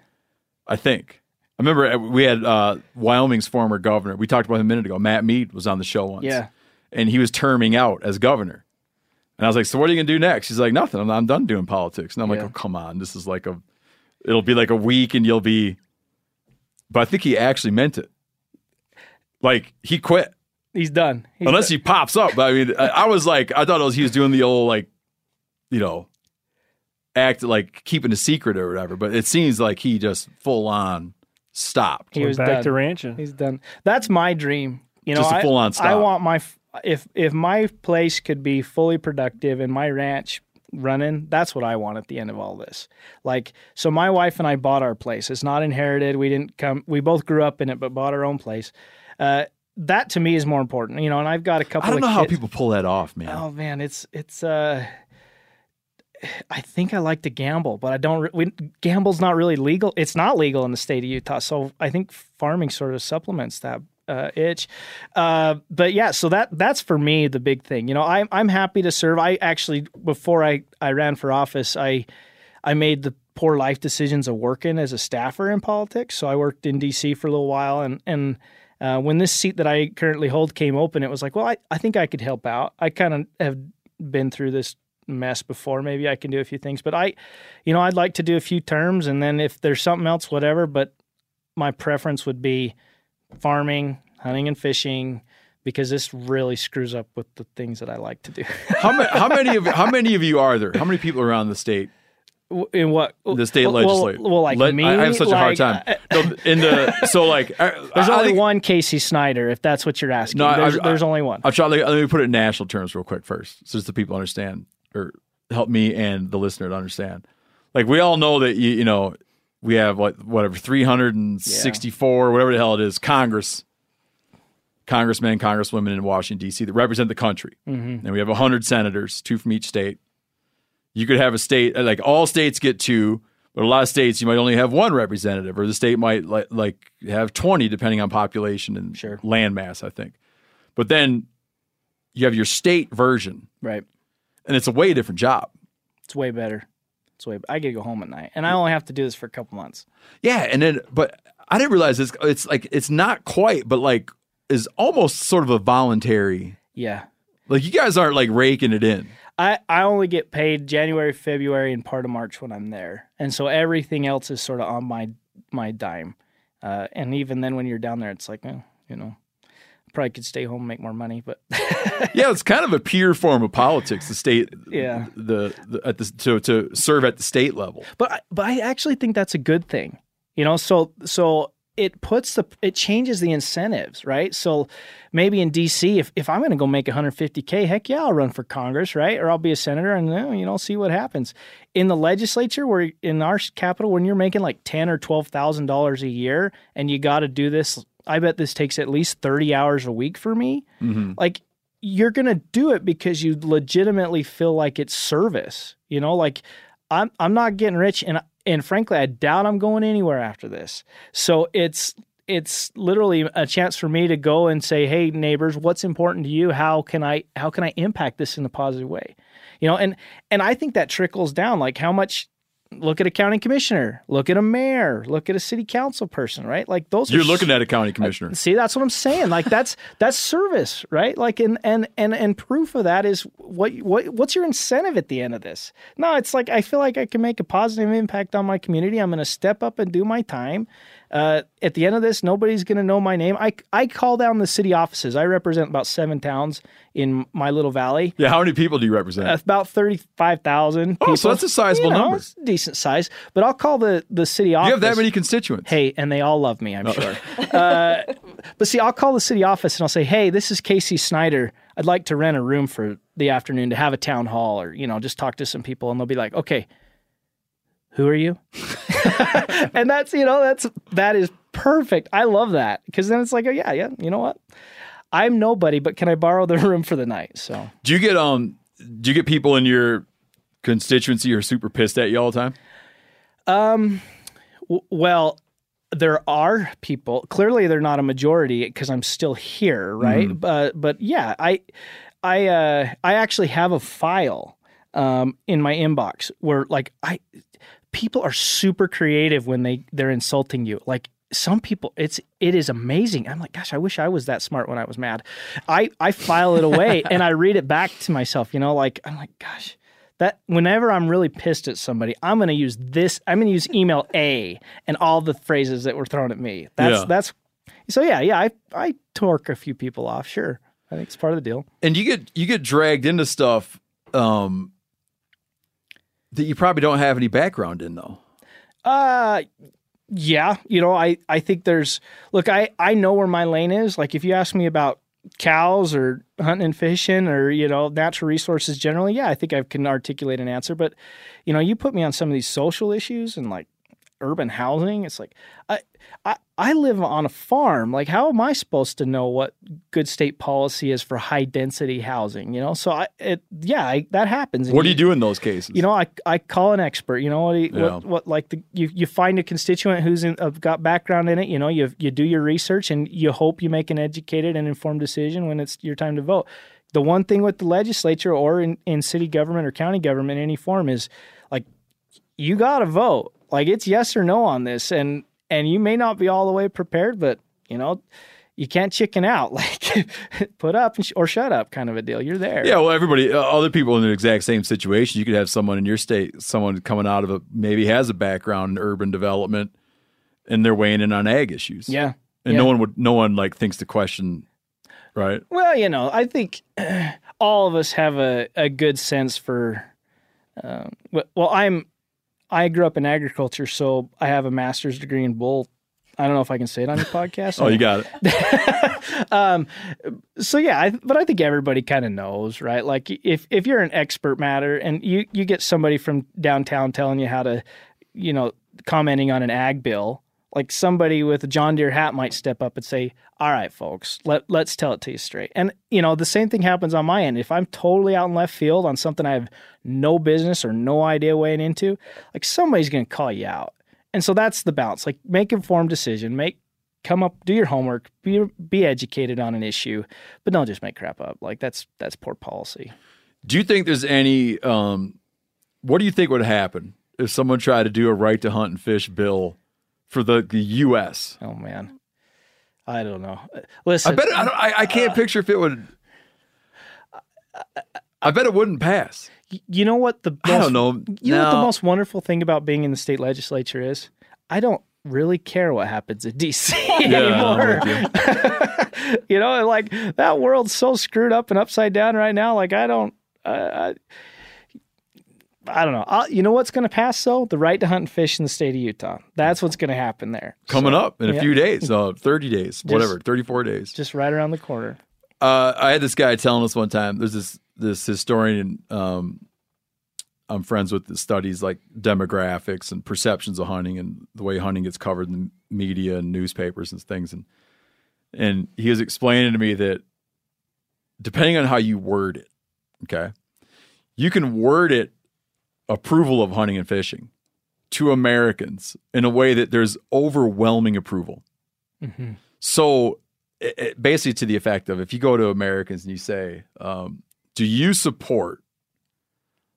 I think. I remember uh, we had uh, Wyoming's former governor. We talked about him a minute ago. Matt Mead was on the show once.
Yeah.
And he was terming out as governor. And I was like, "So what are you gonna do next?" He's like, "Nothing. I'm, I'm done doing politics." And I'm
Yeah.
like, "Oh, come on. This is like a. It'll be like a week, and you'll be." But I think he actually meant it. Like he quit
he's done. He's
unless
done.
he pops up. But I mean, I, I was like, I thought it was he was doing the old like, you know, act like keeping a secret or whatever. But it seems like he just full on stopped.
he was
back
done.
to ranching.
He's done. That's my dream. You know,
Just a
I-
full-on stop.
I want my if if my place could be fully productive and my ranch running, that's what I want at the end of all this. Like, so my wife and I bought our place. It's not inherited. We didn't come. We both grew up in it, but bought our own place. Uh, that to me is more important. You know, and I've got a couple.
I don't
of
know how people pull that off, man.
Oh man, it's it's uh I think I like to gamble, but I don't. We, gamble's not really legal. It's not legal in the state of Utah, so I think farming sort of supplements that uh, itch. Uh, but yeah, so that that's for me the big thing. You know, I'm I'm happy to serve. I actually before I I ran for office, I I made the poor life decisions of working as a staffer in politics. So I worked in D.C. for a little while, and and uh, when this seat that I currently hold came open, it was like, well, I, I think I could help out. I kind of have been through this mess before. Maybe I can do a few things, but I, you know, I'd like to do a few terms, and then if there's something else, whatever. But my preference would be farming, hunting, and fishing. Because this really screws up with the things that I like to do.
How many? How many of how many of you are there? How many people around the state?
in what
The state
well,
legislature.
Well, like
Let-
me,
I have such a hard
like,
time. No, in the so like I-
There's only
think-
one Casey Snider, if that's what you're asking.
No,
there's, there's only one.
I'll try. Let me put it in national terms real quick first, so just the people understand or help me and the listener to understand. Like we all know that you, you know we have what whatever 364 whatever the hell it is Congress, congressmen, congresswomen in Washington D.C. that represent the country,
Mm-hmm.
and we have hundred senators, two from each state. You could have a state like all states get two, but a lot of states you might only have one representative, or the state might like like have twenty depending on population and
Sure.
land mass. I think, but then you have your state version,
right.
And it's a way different job.
It's way better. It's way. I get to go home at night, and I only have to do this for a couple months.
Yeah, and then but I didn't realize it's it's like it's not quite, but like is almost sort of a voluntary.
Yeah.
Like you guys aren't like raking it in.
I, I only get paid January, February, and part of March when I'm there, and so everything else is sort of on my my dime. Uh, and even then, when you're down there, it's like, eh, you know, probably could stay home and make more money, but
Yeah, it's kind of a pure form of politics. The state,
Yeah.
the, the at the to to serve at the state level.
but I, but I actually think that's a good thing. You know, so so it puts the it changes the incentives, right? So maybe in DC, if if I'm going to go make 150k, heck yeah, I'll run for Congress, right? Or I'll be a senator, and you know, see what happens. In the legislature, where in our capital, when you're making like ten or twelve thousand dollars a year, and you got to do this, I bet this takes at least 30 hours a week for me. Mm-hmm. Like you're going to do it because you legitimately feel like it's service. You know, like I'm I'm not getting rich and and frankly I doubt I'm going anywhere after this. So it's it's literally a chance for me to go and say, "Hey neighbors, what's important to you? How can I how can I impact this in a positive way?" You know, and and I think that trickles down like how much look at a county commissioner, look at a mayor, look at a city council person, right? Like those
You're looking at a county commissioner.
See, that's what I'm saying. Like that's that's service, right? Like and and and and proof of that is what what what's your incentive at the end of this? No, it's like I feel like I can make a positive impact on my community. I'm going to step up and do my time. Uh, at the end of this, nobody's going to know my name. I, I call down the city offices. I represent about seven towns in my little valley.
Yeah, how many people do you represent?
That's about 35,000
Oh, so that's a sizable
You know,
number.
it's a decent size. But I'll call the, the city office.
you have that many constituents.
Hey, and they all love me, I'm
Oh.
sure. uh, but see, I'll call the city office and I'll say, "Hey, this is Casey Snider. I'd like to rent a room for the afternoon to have a town hall, or you know, just talk to some people." And they'll be like, "Okay, who are you?" and that's you know, that's that is perfect. I love that because then it's like, oh yeah, yeah, you know what? I'm nobody, but can I borrow the room for the night? So
Do you get um do you get people in your constituency who are super pissed at you all the time?
W- well, there are people. Clearly, they're not a majority because I'm still here, right? But but yeah, I I uh, I actually have a file um, in my inbox where like I people are super creative when they they're insulting you. Like some people, it's it is amazing. I'm like, gosh, I wish I was that smart when I was mad. I I file it away and I read it back to myself. You know, like I'm like, gosh that whenever I'm really pissed at somebody, I'm going to use this. I'm going to use email A and all the phrases that were thrown at me. That's
Yeah.
that's so yeah yeah. I I torque a few people off. Sure, I think it's part of the deal.
And you get you get dragged into stuff um that you probably don't have any background in though.
Uh yeah, you know, I I think there's look, I I know where my lane is. Like if you ask me about cows or hunting and fishing or you know natural resources generally, yeah, I think I can articulate an answer. But you know, you put me on some of these social issues and like urban housing, it's like I I I live on a farm. Like how am I supposed to know what good state policy is for high density housing? You know, so I it yeah, I, that happens. And
What do you do in those cases?
you know, I, I call an expert. You know what?
Yeah.
what, what like the you, you find a constituent who's in, uh, got background in it. You know, you you do your research and you hope you make an educated and informed decision when it's your time to vote. The one thing with the legislature or in, in city government or county government in any form is like you got to vote. Like it's yes or no on this, and and you may not be all the way prepared, but you know. You can't chicken out, like put up or shut up, kind of a deal. You're there.
Yeah, well, everybody, uh, other people in the exact same situation. You could have someone in your state, someone coming out of a maybe has a background in urban development, and they're weighing in on ag issues.
yeah.
and
yeah.
no one would, no one like thinks to question, right?
Well, you know, I think all of us have a, a good sense for. Um, w- well, I'm I grew up in agriculture, so I have a master's degree in bull. I don't know if I can say it on your podcast.
Oh, you got it.
um, so yeah, I, but I think everybody kind of knows, right? Like if if you're an expert matter and you you get somebody from downtown telling you how to, you know, commenting on an ag bill, like somebody with a John Deere hat might step up and say, "All right, folks, let let's tell it to you straight." And you know, the same thing happens on my end. If I'm totally out in left field on something I have no business or no idea weighing into, like somebody's going to call you out. And so that's the balance. Like make informed decision, make come up, do your homework, be be educated on an issue, but don't just make crap up. Like that's that's poor policy.
Do you think there's any? Um, what do you think would happen if someone tried to do a right to hunt and fish bill for the, the U.S.?
Oh man, I don't know. Uh, Listen,
I bet it, I, don't, I, I can't picture if it would. I bet it wouldn't pass.
you know what the most,
I don't know.
You know what the most wonderful thing about being in the state legislature is? I don't really care what happens in DC anymore. you know, like that world's so screwed up and upside down right now. Like I don't, uh, I, I don't know. i you know what's going to pass though? The right to hunt and fish in the state of Utah. That's what's going to happen there.
Coming
So,
up in a
yeah.
few days, uh, 30 days, whatever, 34 days.
just right around the corner.
Uh, I had this guy telling us one time. There's this this historian. Um, I'm friends with that studies like demographics and perceptions of hunting and the way hunting gets covered in the media and newspapers and things. And and he was explaining to me that depending on how you word it, okay, you can word it approval of hunting and fishing to Americans in a way that there's overwhelming approval. So it, it- basically to the effect of if you go to Americans and you say, um, "Do you support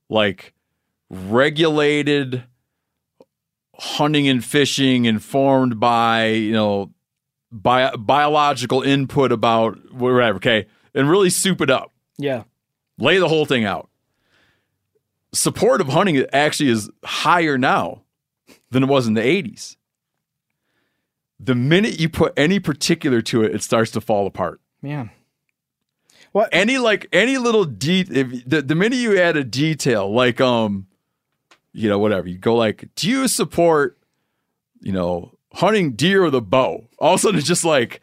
like regulated hunting and fishing informed by you know bio- biological input about whatever?" Okay, and really soup it up,
Yeah.
lay the whole thing out. Support of hunting actually is higher now than it was in the '80s. the minute you put any particular to it, it starts to fall apart.
Man.
Well, any like any little de if the, the minute you add a detail, like um, you know, whatever, you go like, do you support, you know, hunting deer with a bow? All of a sudden it's just like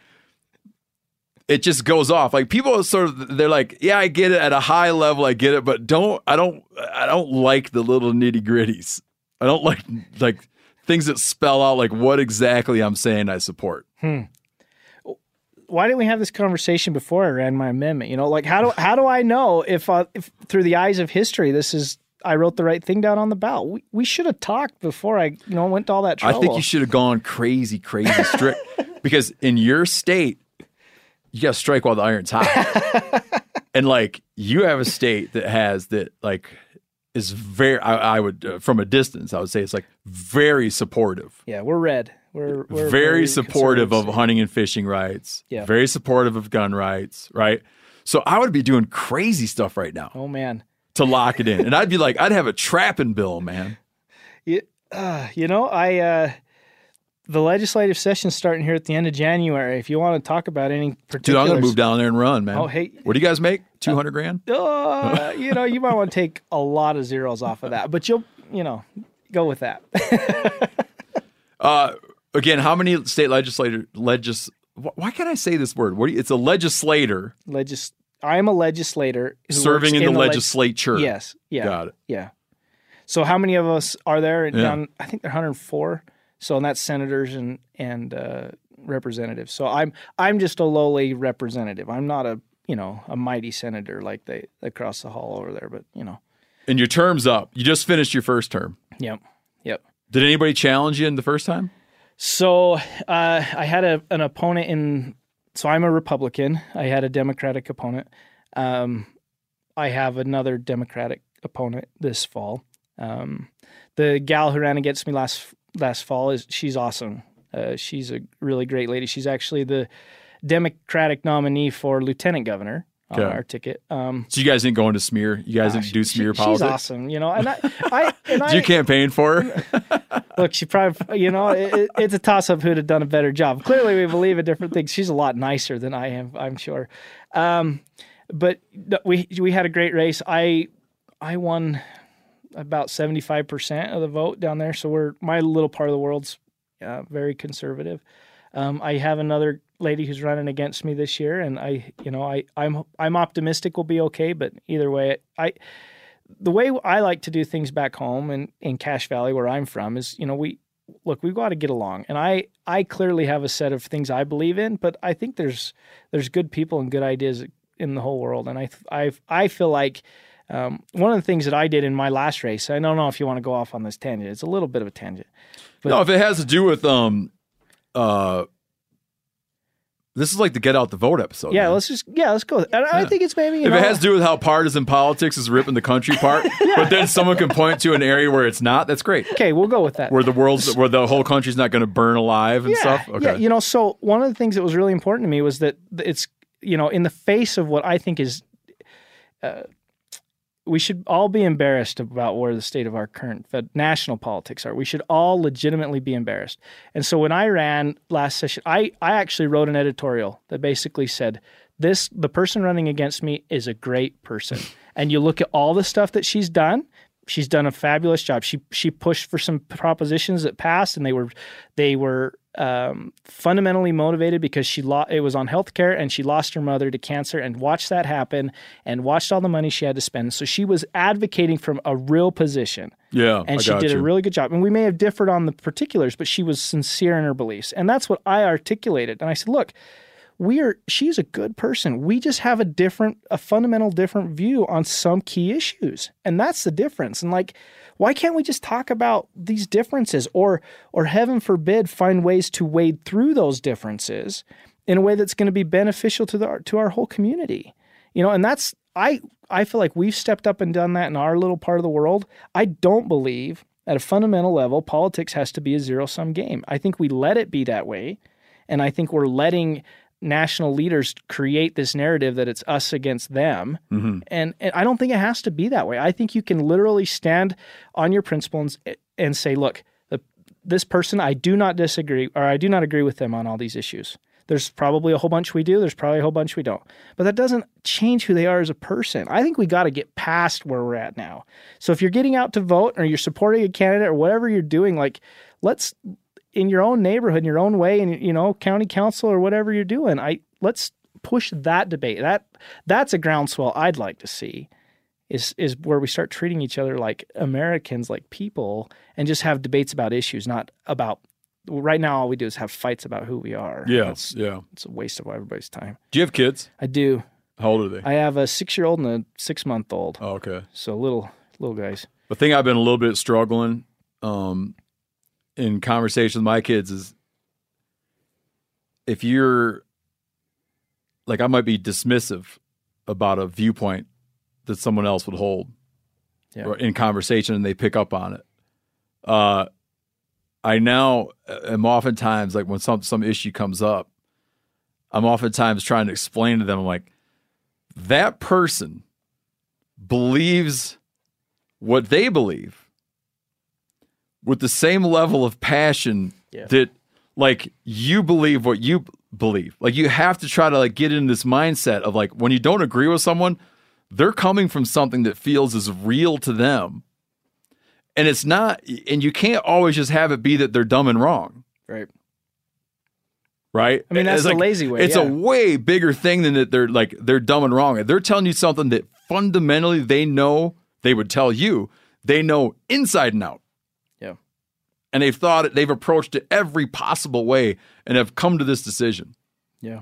it just goes off. Like people are sort of they're like, yeah, I get it at a high level, I get it, but don't I don't I don't like the little nitty gritties. I don't like like things that spell out like what exactly I'm saying I support.
Why didn't we have this conversation before I ran my amendment? You know, like how do how do I know if, uh, if through the eyes of history this is I wrote the right thing down on the ballot? We, we should have talked before I you know went to all that trouble.
I think you should have gone crazy, crazy strict because in your state, you got to strike while the iron's hot. and like you have a state that has that like is very. I, I would uh, from a distance, I would say it's like very supportive.
Yeah, we're red. We're, we're
very, supportive of hunting and fishing rights.
Yeah.
Very supportive of gun rights. Right. So I would be doing crazy stuff right now
Oh man,
to lock it in, and I'd be like, I'd have a trapping bill, man.
you, uh, you know I. Uh, the legislative session's starting here at the end of January. If you want to talk about any
Dude, I'm gonna move down there and run, man.
Oh, hey.
what do you guys make? Two hundred grand?
Uh, you know, you might want to take a lot of zeros off of that, but you'll, you know, go with that.
Uh, again, how many state legislator legis? Why can't I say this word? What do you, it's a legislator
Legis. I am a legislator
serving
works
in the,
leg-
legislature.
Yes. Yeah.
got it.
Yeah. So how many of us are there?
Yeah.
Down, I think they're 104. So and that's senators and and uh, representatives. So I'm I'm just a lowly representative. I'm not a you know a mighty senator like they across the hall over there. But you know,
And your term's up. You just finished your first term.
yep, yep.
Did anybody challenge you in the first time?
So uh, I had a, an opponent in. So I'm a Republican. I had a Democratic opponent. Um, I have another Democratic opponent this fall. Um, the gal who ran against me last last fall is she's awesome. Uh, she's a really great lady. She's actually the Democratic nominee for lieutenant governor on
Okay.
our ticket. Um,
So you guys didn't go into smear. You guys didn't do
she-
smear
she's
politics.
awesome, you know. And I, I and
Did
I,
you campaign for her?
Look, she probably, you know, it- it's a toss up who'd have done a better job. Clearly, we believe in different things. She's a lot nicer than I am, I'm sure. Um, but we we had a great race. I I won about seventy five percent of the vote down there. So we're my little part of the world's uh, very conservative. Um, I have another lady who's running against me this year, and I, you know, I I'm I'm optimistic we'll be okay. But either way, I the way I like to do things back home and in Cache Valley, where I'm from, is you know we look we've got to get along, and I I clearly have a set of things I believe in, but I think there's there's good people and good ideas in the whole world, and I I I feel like. Um, one of the things that I did in my last race, I don't know if you want to go off on this tangent. It's a little bit of a tangent.
no, if it has to do with um, uh, this is like the get out the vote episode.
Yeah,
man.
let's just yeah, let's go. And I think it's maybe
If
know,
it has to do with how partisan politics is ripping the country apart, but then someone can point to an area where it's not, that's great.
okay, we'll go with that.
Where the world's where the whole country's not going to burn alive and
yeah,
stuff. Okay.
Yeah, you know, so one of the things that was really important to me was that it's, you know, in the face of what I think is, uh, we should all be embarrassed about where the state of our current fed, national politics are. We should all legitimately be embarrassed. And so when I ran last session, I, I actually wrote an editorial that basically said, this the person running against me is a great person. and you look at all the stuff that she's done, she's done a fabulous job. She she pushed for some propositions that passed, and they were they were um, fundamentally motivated because she lo- it was on healthcare, and she lost her mother to cancer, and watched that happen, and watched all the money she had to spend. So she was advocating from a real position.
yeah,
And
I
she did
you.
a really good job. And we may have differed on the particulars, but she was sincere in her beliefs. And that's what I articulated. And I said, look, we are she's a good person. We just have a different, a fundamental different view on some key issues. And that's the difference. And like, why can't we just talk about these differences or or heaven forbid find ways to wade through those differences in a way that's going to be beneficial to the to our whole community? You know, and that's I I feel like we've stepped up and done that in our little part of the world. I don't believe at a fundamental level politics has to be a zero sum game. I think we let it be that way, and I think we're letting national leaders create this narrative that it's us against them. Mm-hmm. And, and I don't think it has to be that way. I think you can literally stand on your principles and, and say, look, the this person, I do not disagree or I do not agree with them on all these issues. There's probably a whole bunch we do. There's probably a whole bunch we don't. But that doesn't change who they are as a person. I think we got to get past where we're at now. So if you're getting out to vote or you're supporting a candidate or whatever you're doing, like let's in your own neighborhood, in your own way, and you know, county council or whatever you're doing, I let's push that debate. That that's a groundswell I'd like to see. Is is where we start treating each other like Americans, like people, and just have debates about issues, not about. Right now, all we do is have fights about who we are.
Yeah,
it's,
yeah.
it's a waste of everybody's time.
Do you have kids?
I do.
How old are they?
I have a six-year-old and a six-month-old,
oh, okay.
so little little guys.
The thing I've been a little bit struggling um, in conversation with my kids is if you're like, I might be dismissive about a viewpoint that someone else would hold
Yeah.
or in conversation and they pick up on it. Uh, I now am oftentimes like when some some issue comes up, I'm oftentimes trying to explain to them. I'm like, that person believes what they believe with the same level of passion
Yeah.
that like you believe what you believe. Like you have to try to like get in this mindset of like when you don't agree with someone, they're coming from something that feels as real to them. And it's not and you can't always just have it be that they're dumb and wrong,
Right.
right?
I mean, that's
It's like-
lazy way,
It's
yeah.
a way bigger thing than that they're like they're dumb and wrong. They're telling you something that fundamentally they know they would tell you. They know inside and out. And they've thought it, they've approached it every possible way and have come to this decision.
Yeah.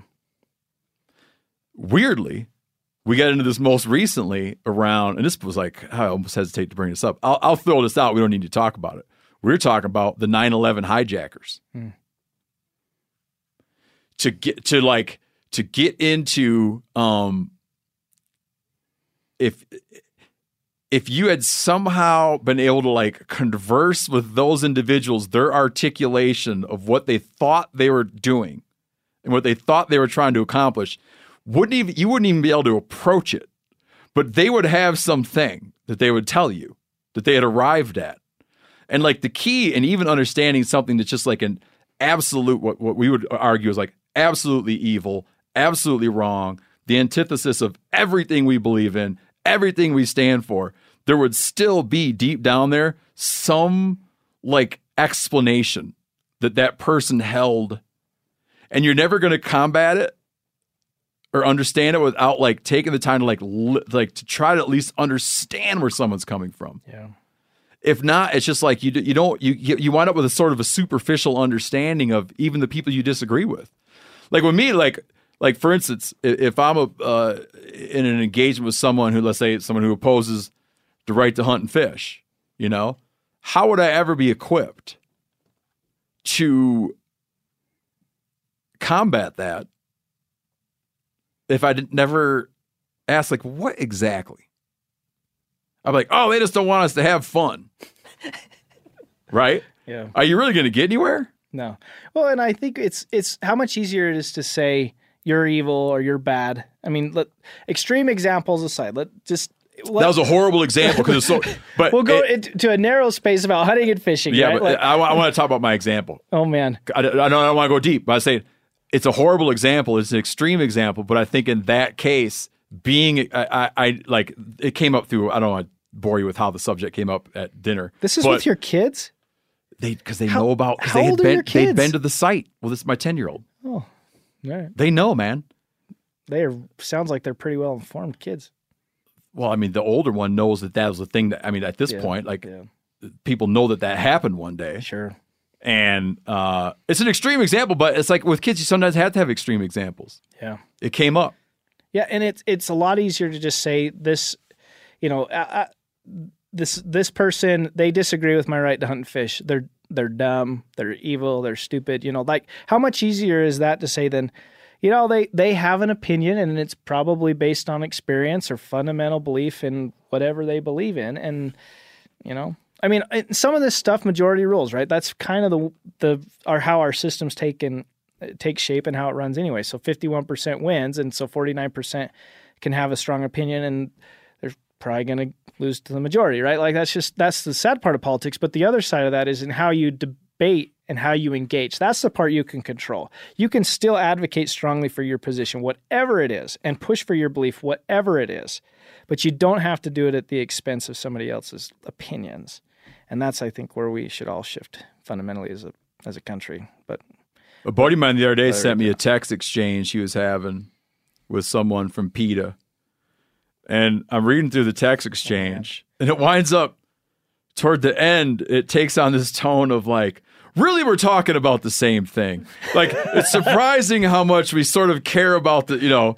Weirdly, we got into this most recently around, and this was like, I almost hesitate to bring this up. I'll, I'll throw this out. We don't need to talk about it. We're talking about the 9 11 hijackers. To get to like, to get into, um, if, if you had somehow been able to like converse with those individuals, their articulation of what they thought they were doing and what they thought they were trying to accomplish, wouldn't even you wouldn't even be able to approach it. But they would have something that they would tell you that they had arrived at. And like the key and even understanding something that's just like an absolute what, what we would argue is like absolutely evil, absolutely wrong, the antithesis of everything we believe in, everything we stand for, there would still be deep down there some like explanation that that person held and you're never going to combat it or understand it without like taking the time to like li- like to try to at least understand where someone's coming from.
Yeah.
If not, it's just like you you don't you you you wind up with a sort of a superficial understanding of even the people you disagree with. Like with me, like like for instance, if I'm a uh, in an engagement with someone who let's say someone who opposes the right to hunt and fish, you know, how would I ever be equipped to combat that if I didn't never ask like what exactly? I'm like, oh, they just don't want us to have fun. right?
Yeah.
Are you really gonna get anywhere?
No. Well, and I think it's it's how much easier it is to say you're evil or you're bad. I mean, let extreme examples aside, let just let,
that was a horrible example because it's so but
we'll go
it-
into a narrow space about hunting and fishing.
yeah,
right?
but
Like,
I, want to talk about my example.
oh man,
I, I don't, I don't want to go deep, but I say it's a horrible example. It's an extreme example, but I think in that case, being I, I, I like it came up through. I don't want to bore you with how the subject came up at dinner.
this is with your kids.
they because they
How-
know about because
how
they had
old are
been
your
they'd been to the site. Well, this is my ten year old.
All oh. Right.
They know, man.
They are sounds like they're pretty well informed kids.
Well, I mean, the older one knows that that was the thing that I mean. At this
Yeah,
point, like
yeah.
people know that that happened one day.
Sure.
and uh, it's an extreme example, but it's like with kids, you sometimes have to have extreme examples.
Yeah.
It came up.
Yeah, and it's it's a lot easier to just say this, you know, uh, uh, this this person they disagree with my right to hunt and fish. They're they're dumb, they're evil, they're stupid. You know, like how much easier is that to say than, you know, they they have an opinion and it's probably based on experience or fundamental belief in whatever they believe in, and you know. I mean, some of this stuff, majority rules, right? That's kind of the the our how our systems take in take shape and how it runs anyway. So 51% wins, and so 49% can have a strong opinion, and probably going to lose to the majority, right? Like that's just that's the sad part of politics. But the other side of that is in how you debate and how you engage. That's the part you can control. You can still advocate strongly for your position, whatever it is, and push for your belief, whatever it is. But you don't have to do it at the expense of somebody else's opinions. And that's, I think, where we should all shift fundamentally as a as a country. But
A buddy of mine the other day sent me a text exchange he was having with someone from PETA. And I'm reading through the text exchange, and it winds up toward the end, it takes on this tone of like, really, we're talking about the same thing. Like, it's surprising how much we sort of care about the, you know,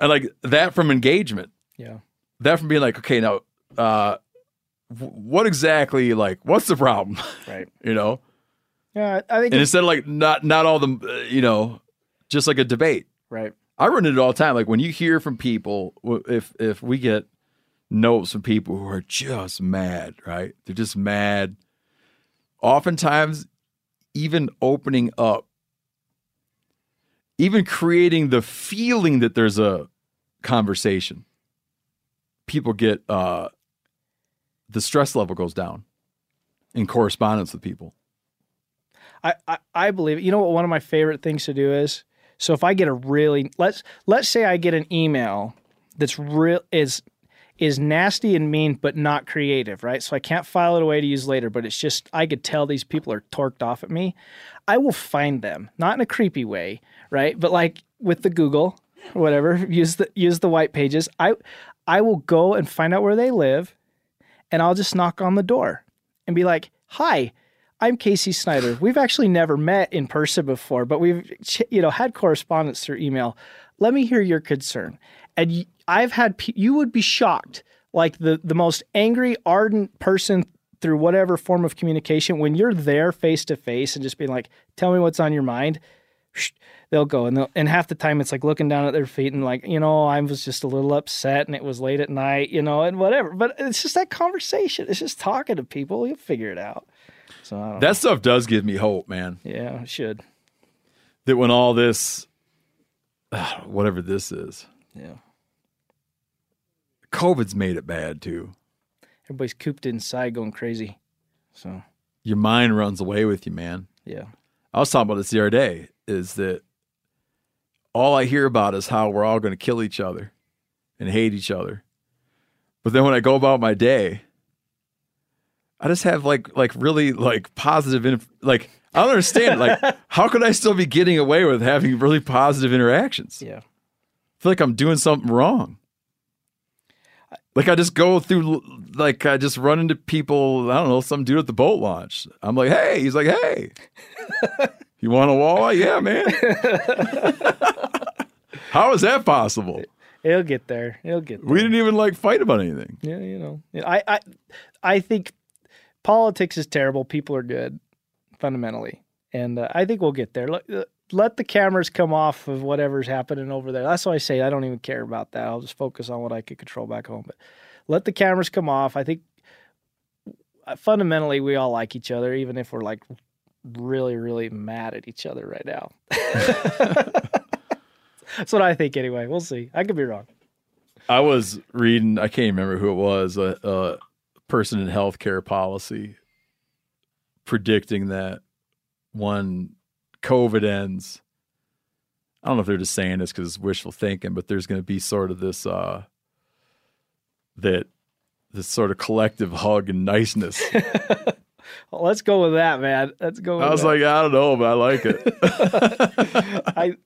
and like that from engagement,
yeah.
that from being like, okay, now, uh, what exactly, like, what's the problem?
Right.
you know?
Yeah, I think
and instead of like not not all the uh, you know just like a debate
right.
I run it all the time like when you hear from people if if we get notes from people who are just mad right they're just mad oftentimes even opening up even creating the feeling that there's a conversation people get uh the stress level goes down in correspondence with people
I, I, I believe. You know what one of my favorite things to do is? So if I get a really let's let's say I get an email that's real is is nasty and mean but not creative, right? So I can't file it away to use later, but it's just I could tell these people are torqued off at me. I will find them, not in a creepy way, right? But like with the Google whatever, use the use the white pages. I I will go and find out where they live and I'll just knock on the door and be like, "Hi, I'm Casey Snider. We've actually never met in person before, but we've you know had correspondence through email. Let me hear your concern." And I've had you would be shocked, like the the most angry, ardent person through whatever form of communication when you're there face to face and just being like, "Tell me what's on your mind." They'll go and they'll, and half the time it's like looking down at their feet and like you know I was just a little upset and it was late at night you know and whatever but it's just that conversation it's just talking to people you'll figure it out so I don't
that stuff does give me hope man
yeah, it should.
that when all this, ah, whatever this is,
Yeah.
COVID's made it bad too.
Everybody's cooped inside going crazy. So,
Your mind runs away with you, man.
yeah.
I was talking about this the other day. Is that all I hear about is how we're all going to kill each other and hate each other. But then when I go about my day, I just have like like really like positive inf- like I don't understand like how could I still be getting away with having really positive interactions?
Yeah.
I feel like I'm doing something wrong. Like I just go through, like I just run into people. I don't know, some dude at the boat launch. I'm like, hey, he's like, hey, you want a walleye? Yeah, man. How is that possible?
It'll get there. It'll get there.
We didn't even like fight about anything.
Yeah, you know. I I I think politics is terrible. People are good fundamentally. And uh, I think we'll get there. Let, uh, let the cameras come off of whatever's happening over there. That's why I say I don't even care about that. I'll just focus on what I can control back home. But let the cameras come off. I think uh, fundamentally we all like each other, even if we're like really, really mad at each other right now. That's what I think anyway. We'll see. I could be wrong.
I was reading, I can't remember who it was, a, a person in healthcare policy predicting that when COVID ends, I don't know if they're just saying this because it's wishful thinking, but there's going to be sort of this, uh, that this sort of collective hug and niceness.
Well, let's go with that, man. Let's go. With
I was
that.
like, I don't know, but I like it.
I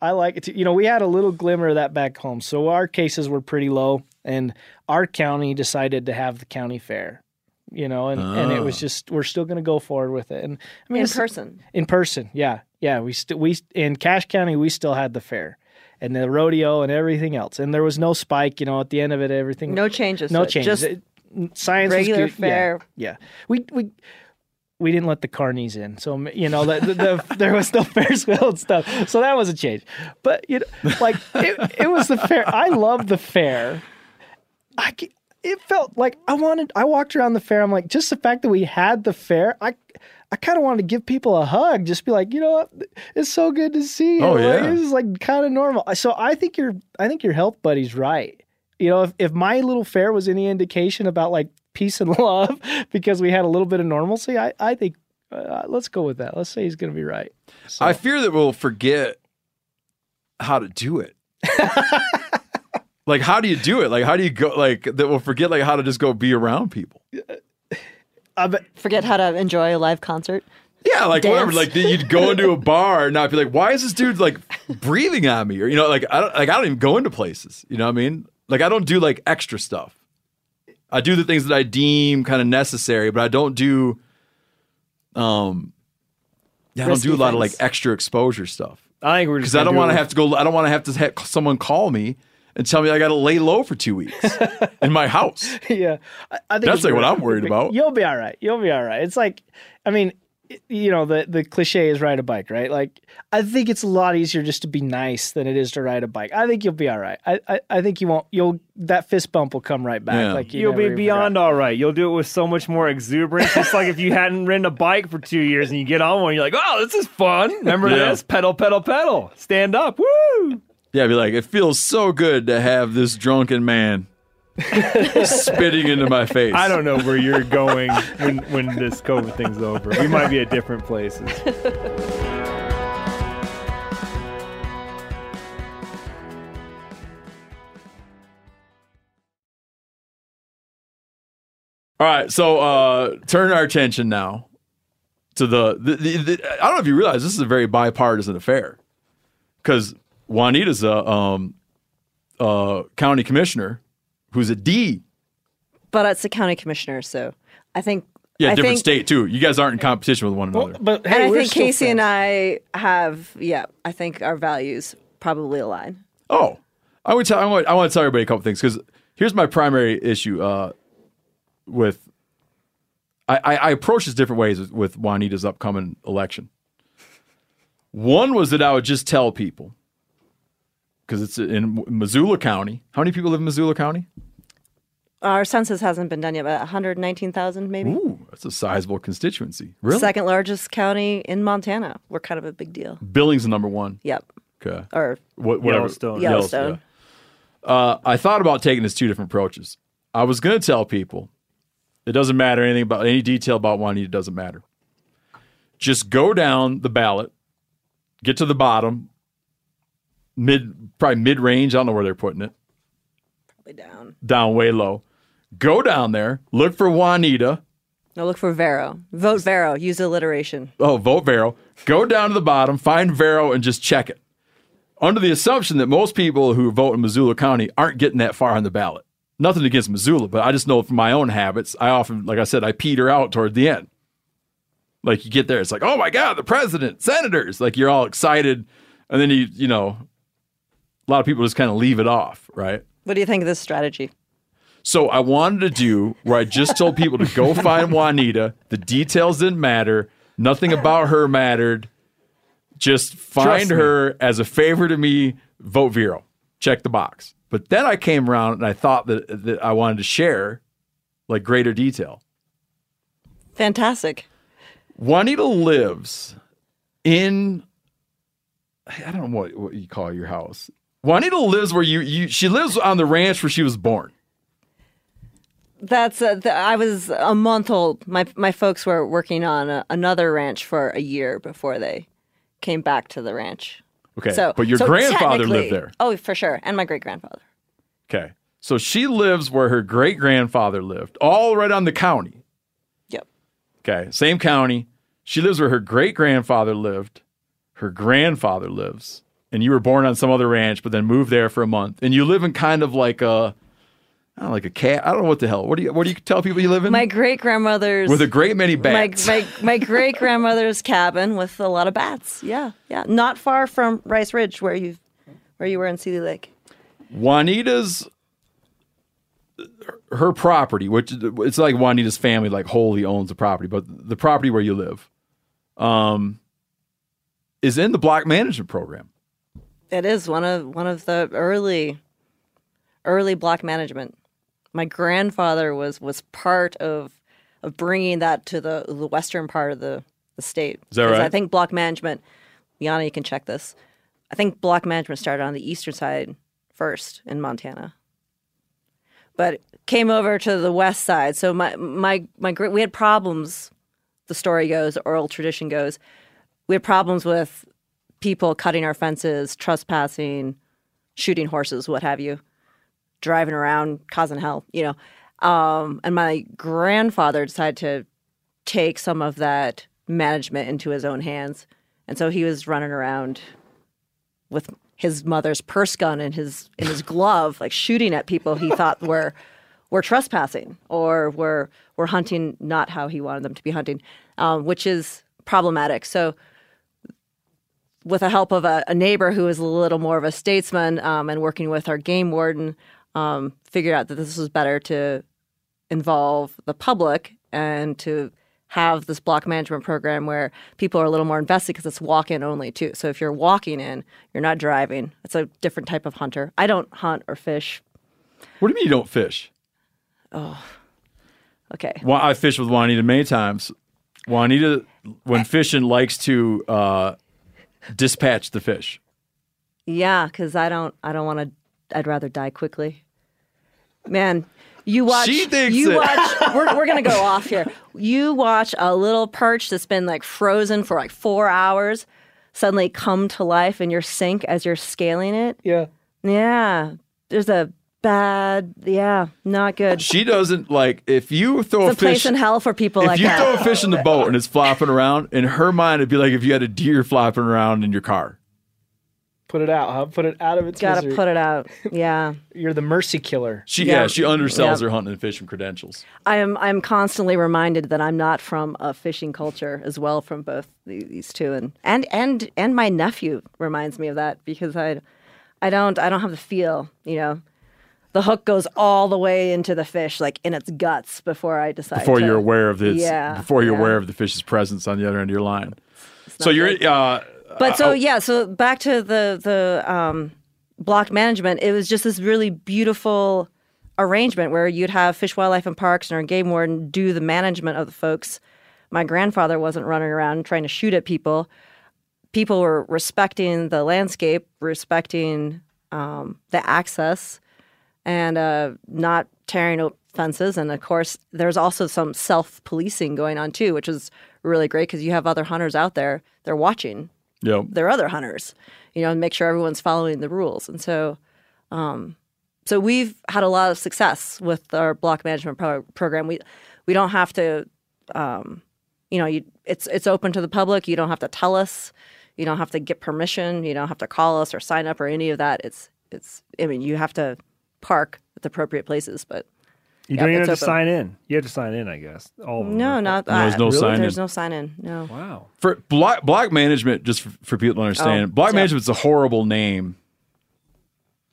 I like it too. You know, we had a little glimmer of that back home. So our cases were pretty low and our county decided to have the county fair. You know, and, and it was
Ah.
just we're still going to go forward with it. And I mean
in person.
In person. Yeah. Yeah, we still we in Cache County we still had the fair and the rodeo and everything else. And there was no spike, you know, at the end of it everything
No changes.
no
to
changes.
Just
It- science
regular
was good. Yeah,
fair.
Yeah, we we we didn't let the carnies in, so you know that the, the, there was no Ferris wheel and stuff. So that was a change. But you know, like it, it was the fair. I love the fair. I it felt like I wanted. I walked around the fair. I'm like, just the fact that we had the fair. I I kind of wanted to give people a hug. Just be like, you know what? It's so good to see you.
Oh,
Like,
yeah.
this is like kind of normal. So I think your I think your health buddy's right. You know, if, if my little fair was any indication about like peace and love because we had a little bit of normalcy, I, I think Uh, let's go with that. Let's say he's going to be right. So,
I fear that we'll forget how to do it. like, how do you do it? Like, how do you go? Like, that we'll forget like how to just go be around people.
I bet
Forget how to enjoy a live concert.
Yeah, like whatever. Like you'd go into a bar and not be like, "Why is this dude like breathing on me?" Or you know, like I don't like I don't even go into places. You know what I mean? Like I don't do like extra stuff. I do the things that I deem kind of necessary, but I don't do. Um, yeah, I don't do a lot of like extra exposure stuff
I think we're just
because I don't
do
want to have to go. I don't want to have to have someone call me and tell me I got to lay low for two weeks in my house.
yeah, I, I think
That's like what I'm worried about.
You'll be all right. You'll be all right. It's like, I mean, you know, the the cliche is ride a bike, right? Like, I think it's a lot easier just to be nice than it is to ride a bike. I think you'll be all right. I I, I think you won't. You'll that fist bump will come right back.
Yeah.
Like you
You'll be beyond
forgot.
all right. You'll do it with so much more exuberance. It's like if you hadn't ridden a bike for two years and you get on one, you're like, oh, this is fun. Remember
Yeah.
this? Pedal, pedal, pedal. Stand up. Woo!
Yeah, I'd be like, it feels so good to have this drunken man spitting into my face.
I don't know where you're going when, when this COVID thing's over. We might be at different places.
All right, so uh, turn our attention now to the, the, the, the- I don't know if you realize this is a very bipartisan affair because Juanita's a um, uh, county commissioner who's a D.
But it's the county commissioner, so I think.
Yeah,
I
different
think,
state too. You guys aren't in competition with one
Well,
another.
but hey,
And I think
still
Casey and. I have, yeah, I think our values probably align.
Oh, I would tell. I want. I want to tell everybody a couple things because here's my primary issue uh, with. I, I, I approach this different ways with, with Juanita's upcoming election. One was that I would just tell people because it's in Missoula County. How many people live in Missoula County?
Our census hasn't been done yet, but 119,000 maybe.
Ooh, that's a sizable constituency. Really?
Second largest county in Montana. We're kind of a big deal.
Billings is number one.
Yep.
Okay.
Or
What, whatever.
Yellowstone.
Yellowstone.
yeah. Uh, I thought about taking this two different approaches. I was going to tell people it doesn't matter anything about any detail about Juanita doesn't matter. Just go down the ballot, get to the bottom, mid probably mid range. I don't know where they're putting it.
probably down.
Down way low. Go down there, look for Juanita.
No, look for Vero. Vote Vero. Use alliteration.
Oh, vote Vero. Go down to the bottom, find Vero, and just check it. Under the assumption that most people who vote in Missoula County aren't getting that far on the ballot. Nothing against Missoula, but I just know from my own habits, I often, like I said, I peter out toward the end. Like you get there, it's like, oh my God, the president, senators. Like you're all excited. And then you, you know, a lot of people just kind of leave it off, right?
What do you think of this strategy?
So I wanted to do where I just told people to go find Juanita. The details didn't matter. Nothing about her mattered. Just find
Trust me.
her as a favor to me. Vote Vero. Check the box. But then I came around and I thought that that I wanted to share like greater detail.
Fantastic.
Juanita lives in I don't know what, what you call your house. Juanita lives where you you she lives on the ranch where she was born.
That's uh, th- I was a month old. My my folks were working on a, another ranch for a year before they came back to the ranch.
Okay.
So,
but your
so
grandfather lived there.
Oh, for sure, and my great grandfather.
Okay. So she lives where her great grandfather lived, all right on the county.
Yep.
Okay. Same county. She lives where her great grandfather lived, her grandfather lives, and you were born on some other ranch, but then moved there for a month. And you live in kind of like a, I don't know, like a cat. I don't know what the hell. What do you, what do you tell people you live in?
My great grandmother's
With a great many
my
bats.
my, my great grandmother's cabin with a lot of bats. Yeah, yeah. Not far from Rice Ridge, where you where you were in Seeley Lake.
Juanita's her property, which it's like Juanita's family like wholly owns the property, but the property where you live, um, is in the block management program.
It is one of one of the early early block management. My grandfather was was part of of bringing that to the the western part of the the state.
Is that
'Cause I think block management. Janis, you can check this. I think block management started on the eastern side first in Montana, but came over to the west side. So my my my we had problems the story goes, oral tradition goes, we had problems with people cutting our fences, trespassing, shooting horses, what have you, driving around, causing hell, you know. Um, and my grandfather decided to take some of that management into his own hands. And so he was running around with his mother's purse gun in his in his glove, like shooting at people he thought were were trespassing or were were hunting not how he wanted them to be hunting, um, which is problematic. So, with the help of a, a neighbor who is a little more of a statesman um, and working with our game warden, um, figured out that this was better to involve the public and to have this block management program where people are a little more invested because it's walk in only too. So if you're walking in, you're not driving. It's a different type of hunter. I don't hunt or fish.
What do you mean you don't fish?
Oh, okay.
Well, I fished with Juanita many times. Juanita, when fishing, likes to uh, dispatch the fish.
Yeah, because I don't. I don't want to. I'd rather die quickly. Man, you watch.
She thinks
you
it.
watch. We're we're gonna go off here. You watch a little perch that's been like frozen for like four hours suddenly come to life in your sink as you're scaling it.
Yeah.
Yeah, there's a bad. Yeah, not good.
She doesn't like if you throw
It's
a
a
fish.
place in hell for people like that.
if
like
you
that.
throw a fish in the boat and it's flopping around, in her mind, it'd be like if you had a deer flopping around in your car.
Put it out, huh? Put it out of its
Gotta
misery.
put it out. Yeah.
You're the mercy killer.
She yeah,
Yeah.
she undersells
Yeah.
her hunting and fishing credentials.
I am I'm constantly reminded that I'm not from a fishing culture as well from both these two and and and and my nephew reminds me of that because I I don't I don't have the feel, you know. The hook goes all the way into the fish like in its guts before I decide
Before
to-
you're aware of this,
Yeah,
before you're
yeah.
aware of the fish's presence on the other end of your line. So you're uh,
But so yeah, so back to the the um, block management. It was just this really beautiful arrangement where you'd have Fish, Wildlife, and Parks and our game warden do the management of the folks. My grandfather wasn't running around trying to shoot at people. People were respecting the landscape, respecting um, the access, and uh, not tearing up fences. And of course, there's also some self policing going on too, which is really great because you have other hunters out there. They're watching
Yep.
their other hunters, you know, and make sure everyone's following the rules. And so, um, so we've had a lot of success with our block management pro- program. We we don't have to, um, you know, you, it's it's open to the public. You don't have to tell us. You don't have to get permission. You don't have to call us or sign up or any of that. It's it's. I mean, you have to park at the appropriate places, but
You
Yep,
don't even
it's
have to
open.
sign in. You have to sign in, I guess. All of them.
no,
are-
not
There's
uh,
no sign-in.
There's no sign in. No.
Wow.
For block block management, just for, for people to understand,
Oh,
block
yeah.
management's a horrible name.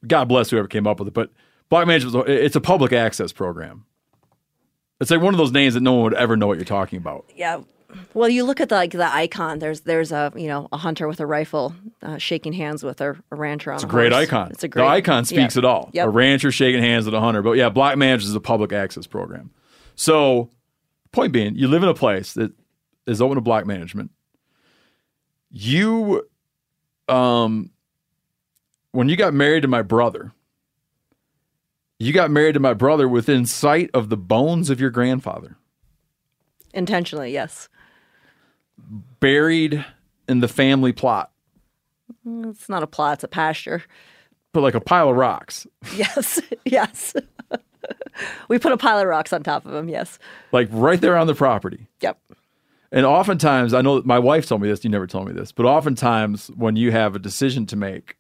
God bless whoever came up with it, but block management it's a public access program. It's like one of those names that no one would ever know what you're talking about.
Yeah. Well, you look at the, like the icon. There's there's a you know a hunter with a rifle, uh, shaking hands with a, a rancher on
It's a
a
great
horse.
icon.
It's a great
the icon speaks
yeah.
it all.
Yep.
A rancher shaking hands with a hunter. But yeah, block management is a public access program. So, point being, you live in a place that is open to block management. You, um, when you got married to my brother, you got married to my brother within sight of the bones of your grandfather,
Intentionally, yes.
Buried in the family plot,
It's not a plot; it's a pasture.
but like a pile of rocks,
Yes, yes. we put a pile of rocks on top of them, Yes.
like right there on the property.
Yep.
And oftentimes, I know that my wife told me this, you never told me this, but oftentimes when you have a decision to make,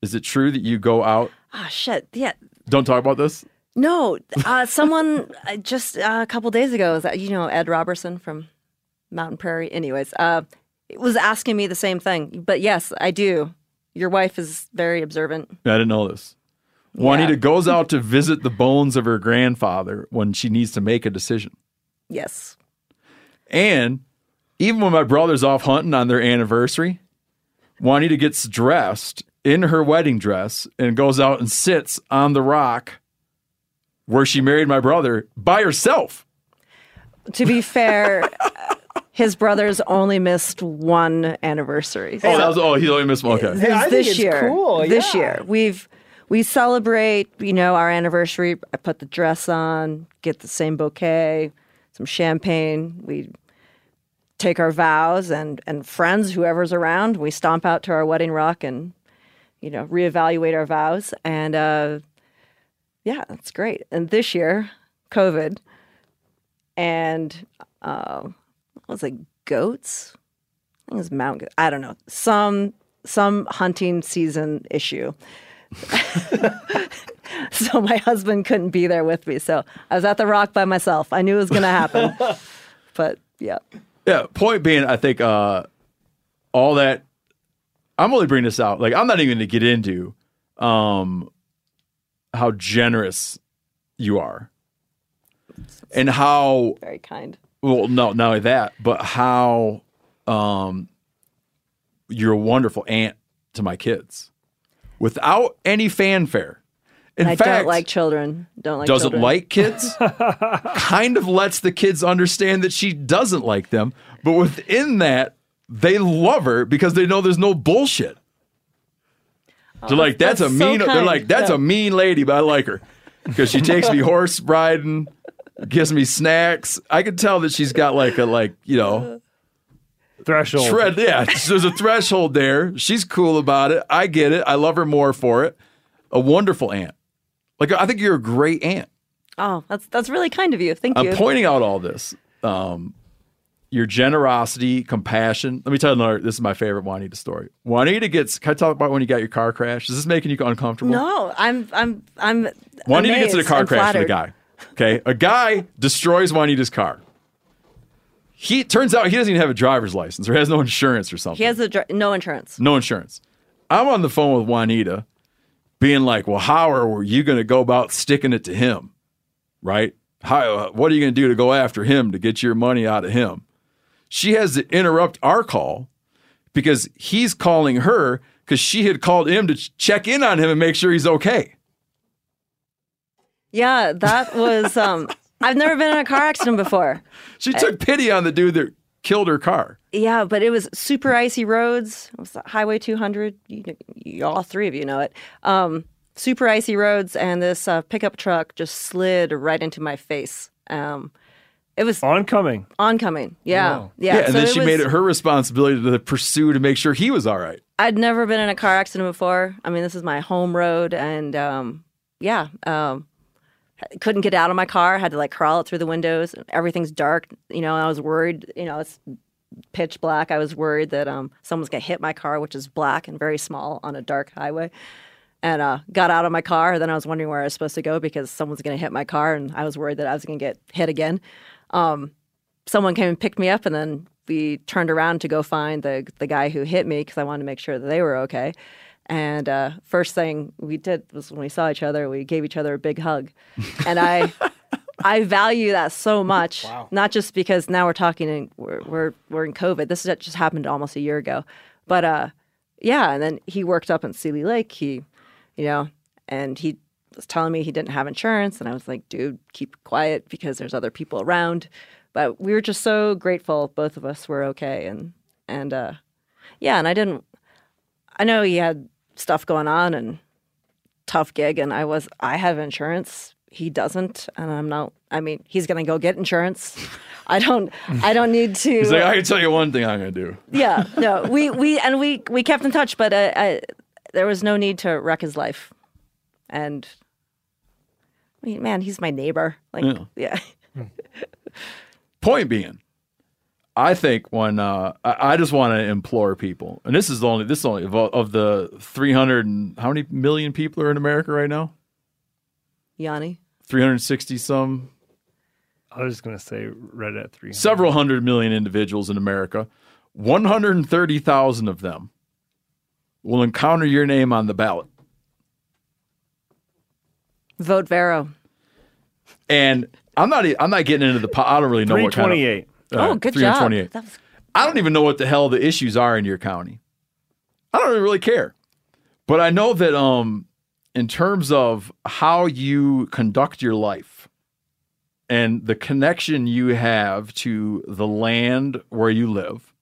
is it true that you go out?
Ah, shit. Yeah.
Don't talk about this?
No. Uh, someone uh, just uh, a couple days ago, that you know Ed Robertson from Mountain Prairie. Anyways, uh, it was asking me the same thing. But yes, I do. Your wife is very observant.
I didn't know this. Juanita goes out to visit the bones of her grandfather when she needs to make a decision.
Yes.
And even when my brother's off hunting on their anniversary, Juanita gets dressed in her wedding dress and goes out and sits on the rock where she married my brother by herself.
To be fair, his brothers only missed one anniversary.
Oh, that was, oh, he only missed one. Okay.
Hey, I think
this
it's
year.
cool,
This
yeah.
year, we've we celebrate. You know, our anniversary. I put the dress on, get the same bouquet, some champagne. We take our vows and and friends, whoever's around, we stomp out to our wedding rock and you know reevaluate our vows. And uh, yeah, that's great. And this year, COVID, and uh, what was it goats? I think it was mount. Goat. I don't know some some hunting season issue. so my husband couldn't be there with me. So I was at the rock by myself. I knew it was going to happen. but yeah.
Yeah. Point being, I think uh, all that. I'm only bringing this out. Like I'm not even going to get into um, how generous you are, and how
Very kind.
Well, no, not only that, but how um, you're a wonderful aunt to my kids without any fanfare. In
I
fact,
don't like children. Don't like
doesn't
children.
like kids, kind of lets the kids understand that she doesn't like them. But within that, they love her because they know there's no bullshit. they're like, that's, a
Oh, so
mean. they're like, that's
Yeah.
a mean lady, but I like her because she takes me horse riding, gives me snacks. I can tell that she's got like a like you know
Threshold.
Shred, yeah. There's a threshold there. She's cool about it. I get it. I love her more for it. A wonderful aunt. Like I think you're a great aunt.
Oh, that's that's really kind of you. Thank you.
I'm pointing out all this. Um, your generosity, compassion. Let me tell you another. This is my favorite Juanita story. Juanita gets. Can I talk about when you got your car crashed? Is this making you uncomfortable?
no, I'm I'm I'm.
Juanita gets in a
amazed
car
and
crash with a guy. Okay, a guy destroys Juanita's car. He turns out he doesn't even have a driver's license or has no insurance or something.
He has a dr- no insurance.
no insurance. I'm on the phone with Juanita, being like, "Well, how are you going to go about sticking it to him, right? How, uh, what are you going to do to go after him to get your money out of him?" She has to interrupt our call because he's calling her because she had called him to ch- check in on him and make sure he's okay.
Yeah, that was. um I've never been in a car accident before.
She took pity on the dude that killed her car.
Yeah, but it was super icy roads. It was Highway 200. You, you, all three of you know it. Um, super icy roads, and this uh, pickup truck just slid right into my face. Um, it was
Oncoming.
oncoming. Yeah,
Wow.
yeah.
Yeah, and
so
then she
was-
made it her responsibility to pursue to make sure he was all right.
I'd never been in a car accident before. I mean, this is my home road, and um, yeah, um, couldn't get out of my car. Had to like crawl it through the windows. Everything's dark, you know. I was worried. You know, it's pitch black. I was worried that um, someone's gonna hit my car, which is black and very small on a dark highway. And uh, got out of my car. Then I was wondering where I was supposed to go because someone's gonna hit my car, and I was worried that I was gonna get hit again. Um, someone came and picked me up, and then we turned around to go find the the guy who hit me because I wanted to make sure that they were okay. And uh, first thing we did was when we saw each other, we gave each other a big hug, and I. I value that so much. Not just because now we're talking and we're, we're we're in COVID. This is- just happened almost a year ago, but uh, yeah. And then he worked up in Seeley Lake. He, you know, and he was telling me he didn't have insurance, and I was like, dude, keep quiet because there's other people around. But we were just so grateful both of us were okay, and and uh, yeah. And I didn't. I know he had stuff going on and tough gig, and I was I have insurance. He doesn't, and I'm not. I mean, he's gonna go get insurance. I don't. I don't need to.
He's like, I can tell you one thing I'm going to do.
yeah, no, we we and we we kept in touch, but uh, I, there was no need to wreck his life. And I mean, man, he's my neighbor. Like,
Yeah.
yeah,
Point being, I think when uh, I, I just want to implore people, and this is the only this is only of, of the 300 and how many million people are in America right now?
Yanni.
360 some,
I was just gonna say right at three.
several hundred million individuals in America. 130,000 of them will encounter your name on the ballot.
Vote Vero.
And I'm not I'm not getting into the po- I don't really know
Three
what kind of
twenty-eight.
Uh,
oh, good job.
328.
That was,
I don't even know what the hell the issues are in your county. I don't really care. But I know that um in terms of how you conduct your life and the connection you have to the land where you live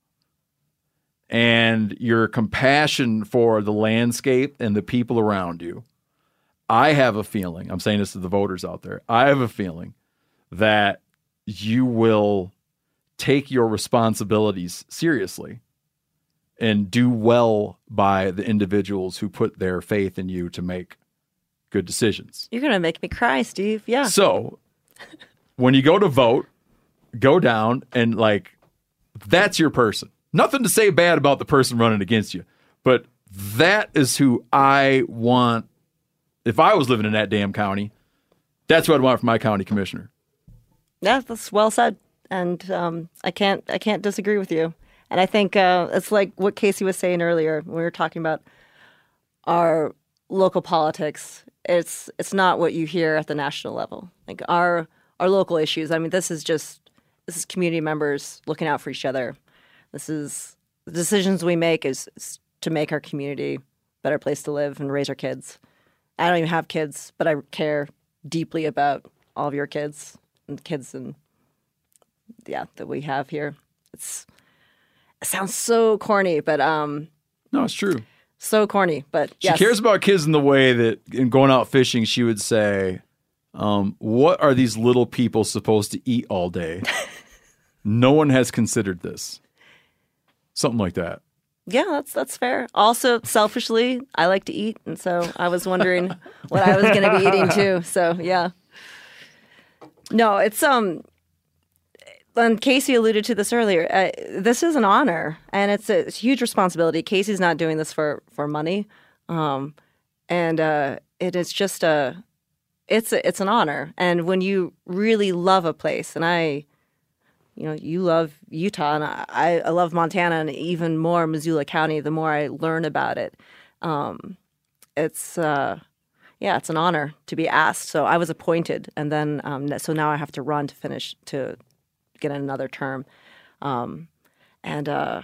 and your compassion for the landscape and the people around you. I have a feeling, I'm saying this to the voters out there. I have a feeling that you will take your responsibilities seriously and do well by the individuals who put their faith in you to make good decisions.
You're gonna make me cry, Steve. Yeah.
So when you go to vote, go down and like that's your person. Nothing to say bad about the person running against you, but that is who I want. If I was living in that damn county, that's what I'd want for my county commissioner.
Yeah, that's well said, and um, I can't I can't disagree with you. And I think uh, it's like what Casey was saying earlier when we were talking about our local politics. It's it's not what you hear at the national level. Like our our local issues. I mean, this is just this is community members looking out for each other. This is the decisions we make is, is to make our community a better place to live and raise our kids. I don't even have kids, but I care deeply about all of your kids and kids and yeah that we have here. It's it sounds so corny, but um,
No, it's true.
so corny. But
She
yes,
cares about kids in the way that in going out fishing, she would say, um, What are these little people supposed to eat all day? no one has considered this. Something like that.
yeah, that's that's fair. Also, selfishly, I like to eat, and so I was wondering what I was going to be eating too. So yeah, no, it's um. And Casey alluded to this earlier. Uh, this is an honor, and it's a, huge responsibility. Casey's not doing this for for money, um, and uh, it is just a it's a, it's an honor. And when you really love a place, and I, you know, you love Utah, and I, I love Montana, and even more Missoula County. The more I learn about it, um, it's uh, yeah, it's an honor to be asked. So I was appointed, and then um, so now I have to run to finish to get another term, um, and uh,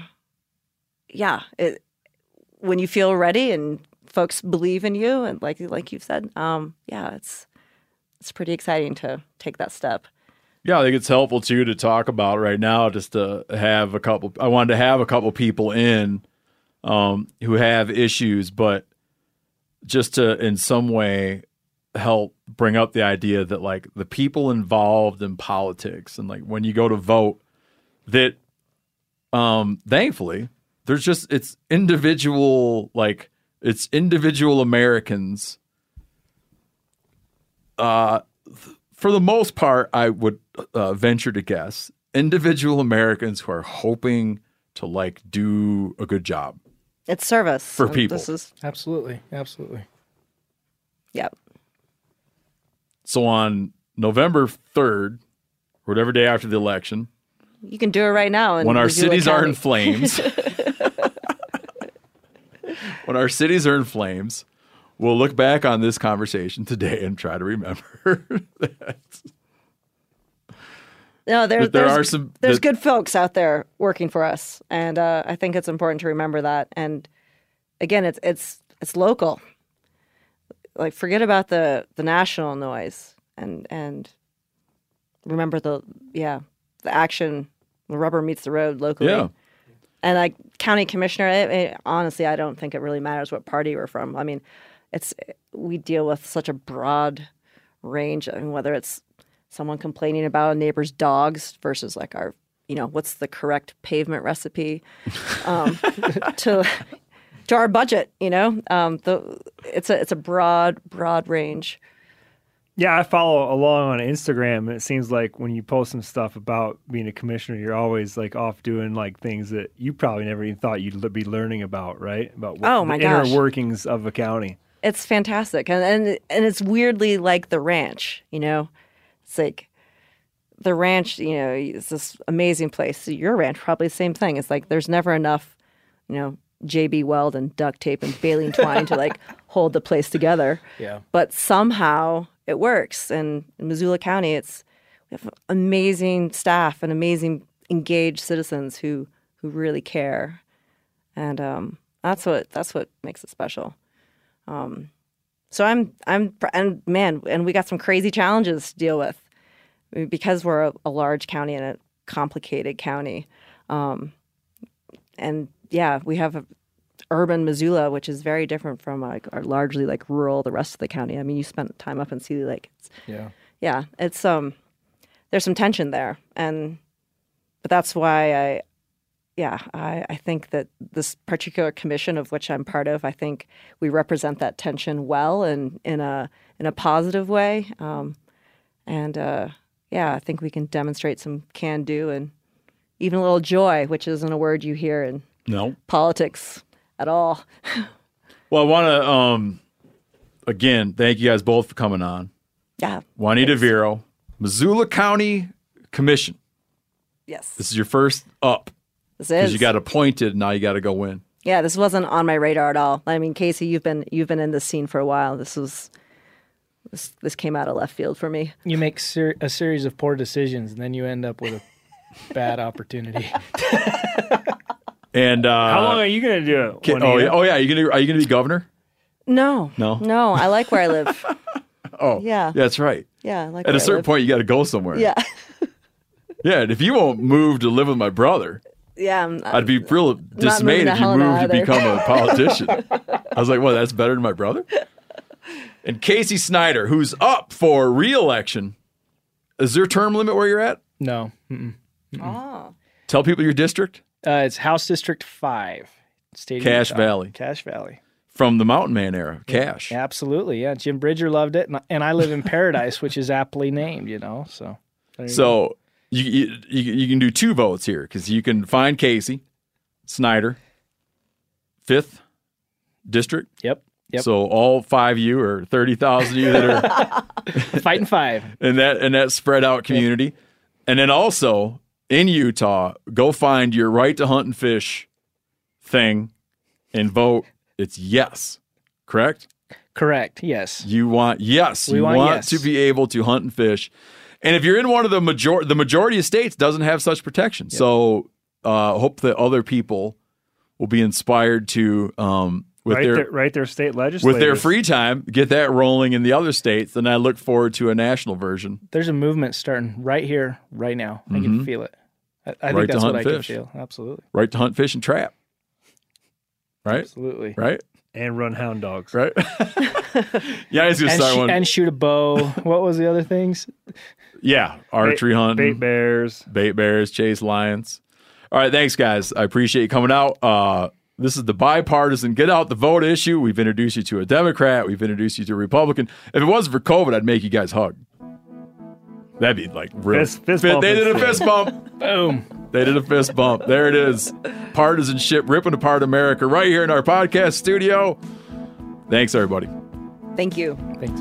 yeah, it when you feel ready and folks believe in you, and like like you've said, um, yeah, it's it's pretty exciting to take that step.
Yeah, I think it's helpful too to talk about right now, just to have a couple. I wanted to have a couple people in um, who have issues, but just to in some way help bring up the idea that like the people involved in politics and like when you go to vote, that um, thankfully there's just it's individual like it's individual Americans. Uh, for the most part, I would uh, venture to guess individual Americans who are hoping to like do a good job.
It's service
For people.
This is
Absolutely, absolutely.
yeah.
So on November 3rd, whatever day after the election,
You can do it right now.
when our cities are in flames, when our cities are in flames, we'll look back on this conversation today and try to remember that.
No, there,
there
there's,
are some-
there's
that-
good folks out there working for us, and uh, I think it's important to remember that. And again, it's it's it's local. Like, forget about the the national noise, and and remember the yeah the action. The rubber meets the road locally.
Yeah.
And like county commissioner, it, it- honestly, I don't think it really matters what party we're from. I mean, it's we deal with such a broad range. I mean, whether it's someone complaining about a neighbor's dogs versus like our, you know, what's the correct pavement recipe, um, to to our budget. You know, um, the it's a it's a broad broad range.
Yeah, I follow along on Instagram, and it seems like when you post some stuff about being a commissioner, you're always like off doing like things that you probably never even thought you'd be learning about, right? About what,
Oh, my
the inner workings of a county.
It's fantastic, and and and it's weirdly like the ranch. You know, it's like the ranch. You know, it's this amazing place. Your ranch probably the same thing. It's like there's never enough, you know, JB Weld and duct tape and baling twine to like hold the place together.
Yeah.
But somehow it works. And in Missoula County, it's we have amazing staff and amazing engaged citizens who who really care, and um, that's what that's what makes it special. Um, so I'm I'm and man, and we got some crazy challenges to deal with because we're a, a large county and a complicated county. Um, and yeah, we have a urban Missoula, which is very different from like our largely like rural the rest of the county. I mean, you spent time up in Seeley Lake. It's,
Yeah.
yeah, it's um, there's some tension there, and but that's why I, yeah, I, I think that this particular commission of which I'm part of, I think we represent that tension well and in a in a positive way. Um, and uh, yeah, I think we can demonstrate some can do and even a little joy, which isn't a word you hear in
No.
politics at all.
Well, I want to um again thank you guys both for coming on.
Yeah.
Juanita Vero, Missoula County Commission.
Yes.
This is your first up
This is because
you got appointed. Now you got to go win.
yeah, this wasn't on my radar at all. I mean, Casey, you've been you've been in this scene for a while. This was this this came out of left field for me.
You make ser- a series of poor decisions, and then you end up with a bad opportunity.
And uh,
How long are you going to do it?
Ki- oh yeah, oh yeah. Are you gonna are you gonna be governor?
No.
No?
No, I like where I live.
Oh
Yeah.
that's right.
Yeah, I like
At
where
a
I
certain
live.
point, you got to go somewhere.
Yeah.
yeah. And if you won't move to live with my brother,
Yeah. I'm,
I'd be real dismayed if you
Helena
moved to become a politician. I was like, well, that's better than my brother. And Casey Snider, who's up for reelection, is there a term limit where you're at?
no. Mm-mm.
oh.
Tell people your district
Uh, it's House District 5. State
Cache
Utah.
Valley.
Cache Valley.
from the Mountain Man era. Cache.
Absolutely. Yeah. Jim Bridger loved it. And, and I live in Paradise, which is aptly named, you know. So, you.
So you, you you you can do two votes here because you can find Casey Snider, fifth district.
yep. Yep.
So all five of you or thirty thousand of you that are
Fighting five.
in that in that spread out community, and then also in Utah, go find your right to hunt and fish thing, and vote. It's yes, correct.
Correct. Yes.
You want yes.
We
you
want
want
yes.
to be able to hunt and fish. And if you're in one of the major the majority of states doesn't have such protection. So uh hope that other people will be inspired to um with
Right
their
there, right there, state legislators.
with their free time get that rolling in the other states. And I look forward to a national version.
There's a movement starting right here, right now. I can feel it. I, I.
Right
think
to
that's
hunt
what I
and
can
fish.
feel. Absolutely.
Right to hunt, fish, and trap. Right?
Absolutely.
Right?
and run hound dogs.
Right? yeah, I was gonna
And,
start
sh-
one.
and shoot a bow. what was the other things?
yeah, archery hunting.
Bait bears.
bait bears, chase lions. All right, thanks, guys. I appreciate you coming out. Uh, this is the bipartisan get out the vote issue. We've introduced you to a Democrat. We've introduced you to a Republican. If it wasn't for COVID, I'd make you guys hug. That'd be like real.
Fist- fist bump
they did a fist bump.
Boom.
They did a fist bump. There it is. Partisanship ripping apart America right here in our podcast studio. Thanks, everybody.
Thank you.
Thanks.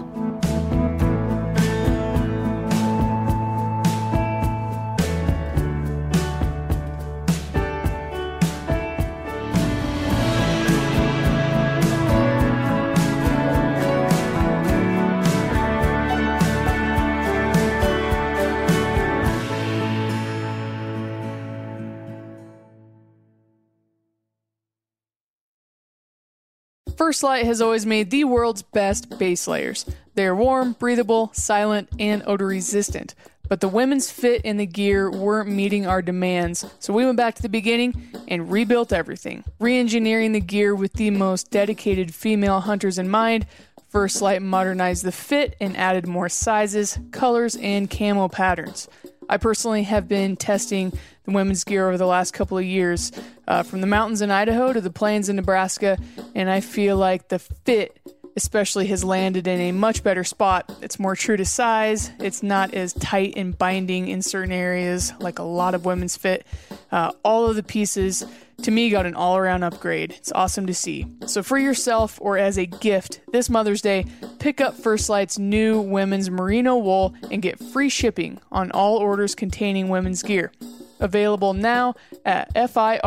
First Lite has always made the world's best base layers. They are warm, breathable, silent, and odor resistant. But the women's fit and the gear weren't meeting our demands, so we went back to the beginning and rebuilt everything. Re engineering the gear with the most dedicated female hunters in mind, First Lite modernized the fit and added more sizes, colors, and camo patterns. I personally have been testing the women's gear over the last couple of years, uh, from the mountains in Idaho to the plains in Nebraska, and I feel like the fit especially has landed in a much better spot. It's more true to size. It's not as tight and binding in certain areas like a lot of women's fit. Uh, all of the pieces to me got an all around upgrade. It's awesome to see. So, for yourself or as a gift this Mother's Day, pick up First Lite's new women's merino wool and get free shipping on all orders containing women's gear. Available now at F I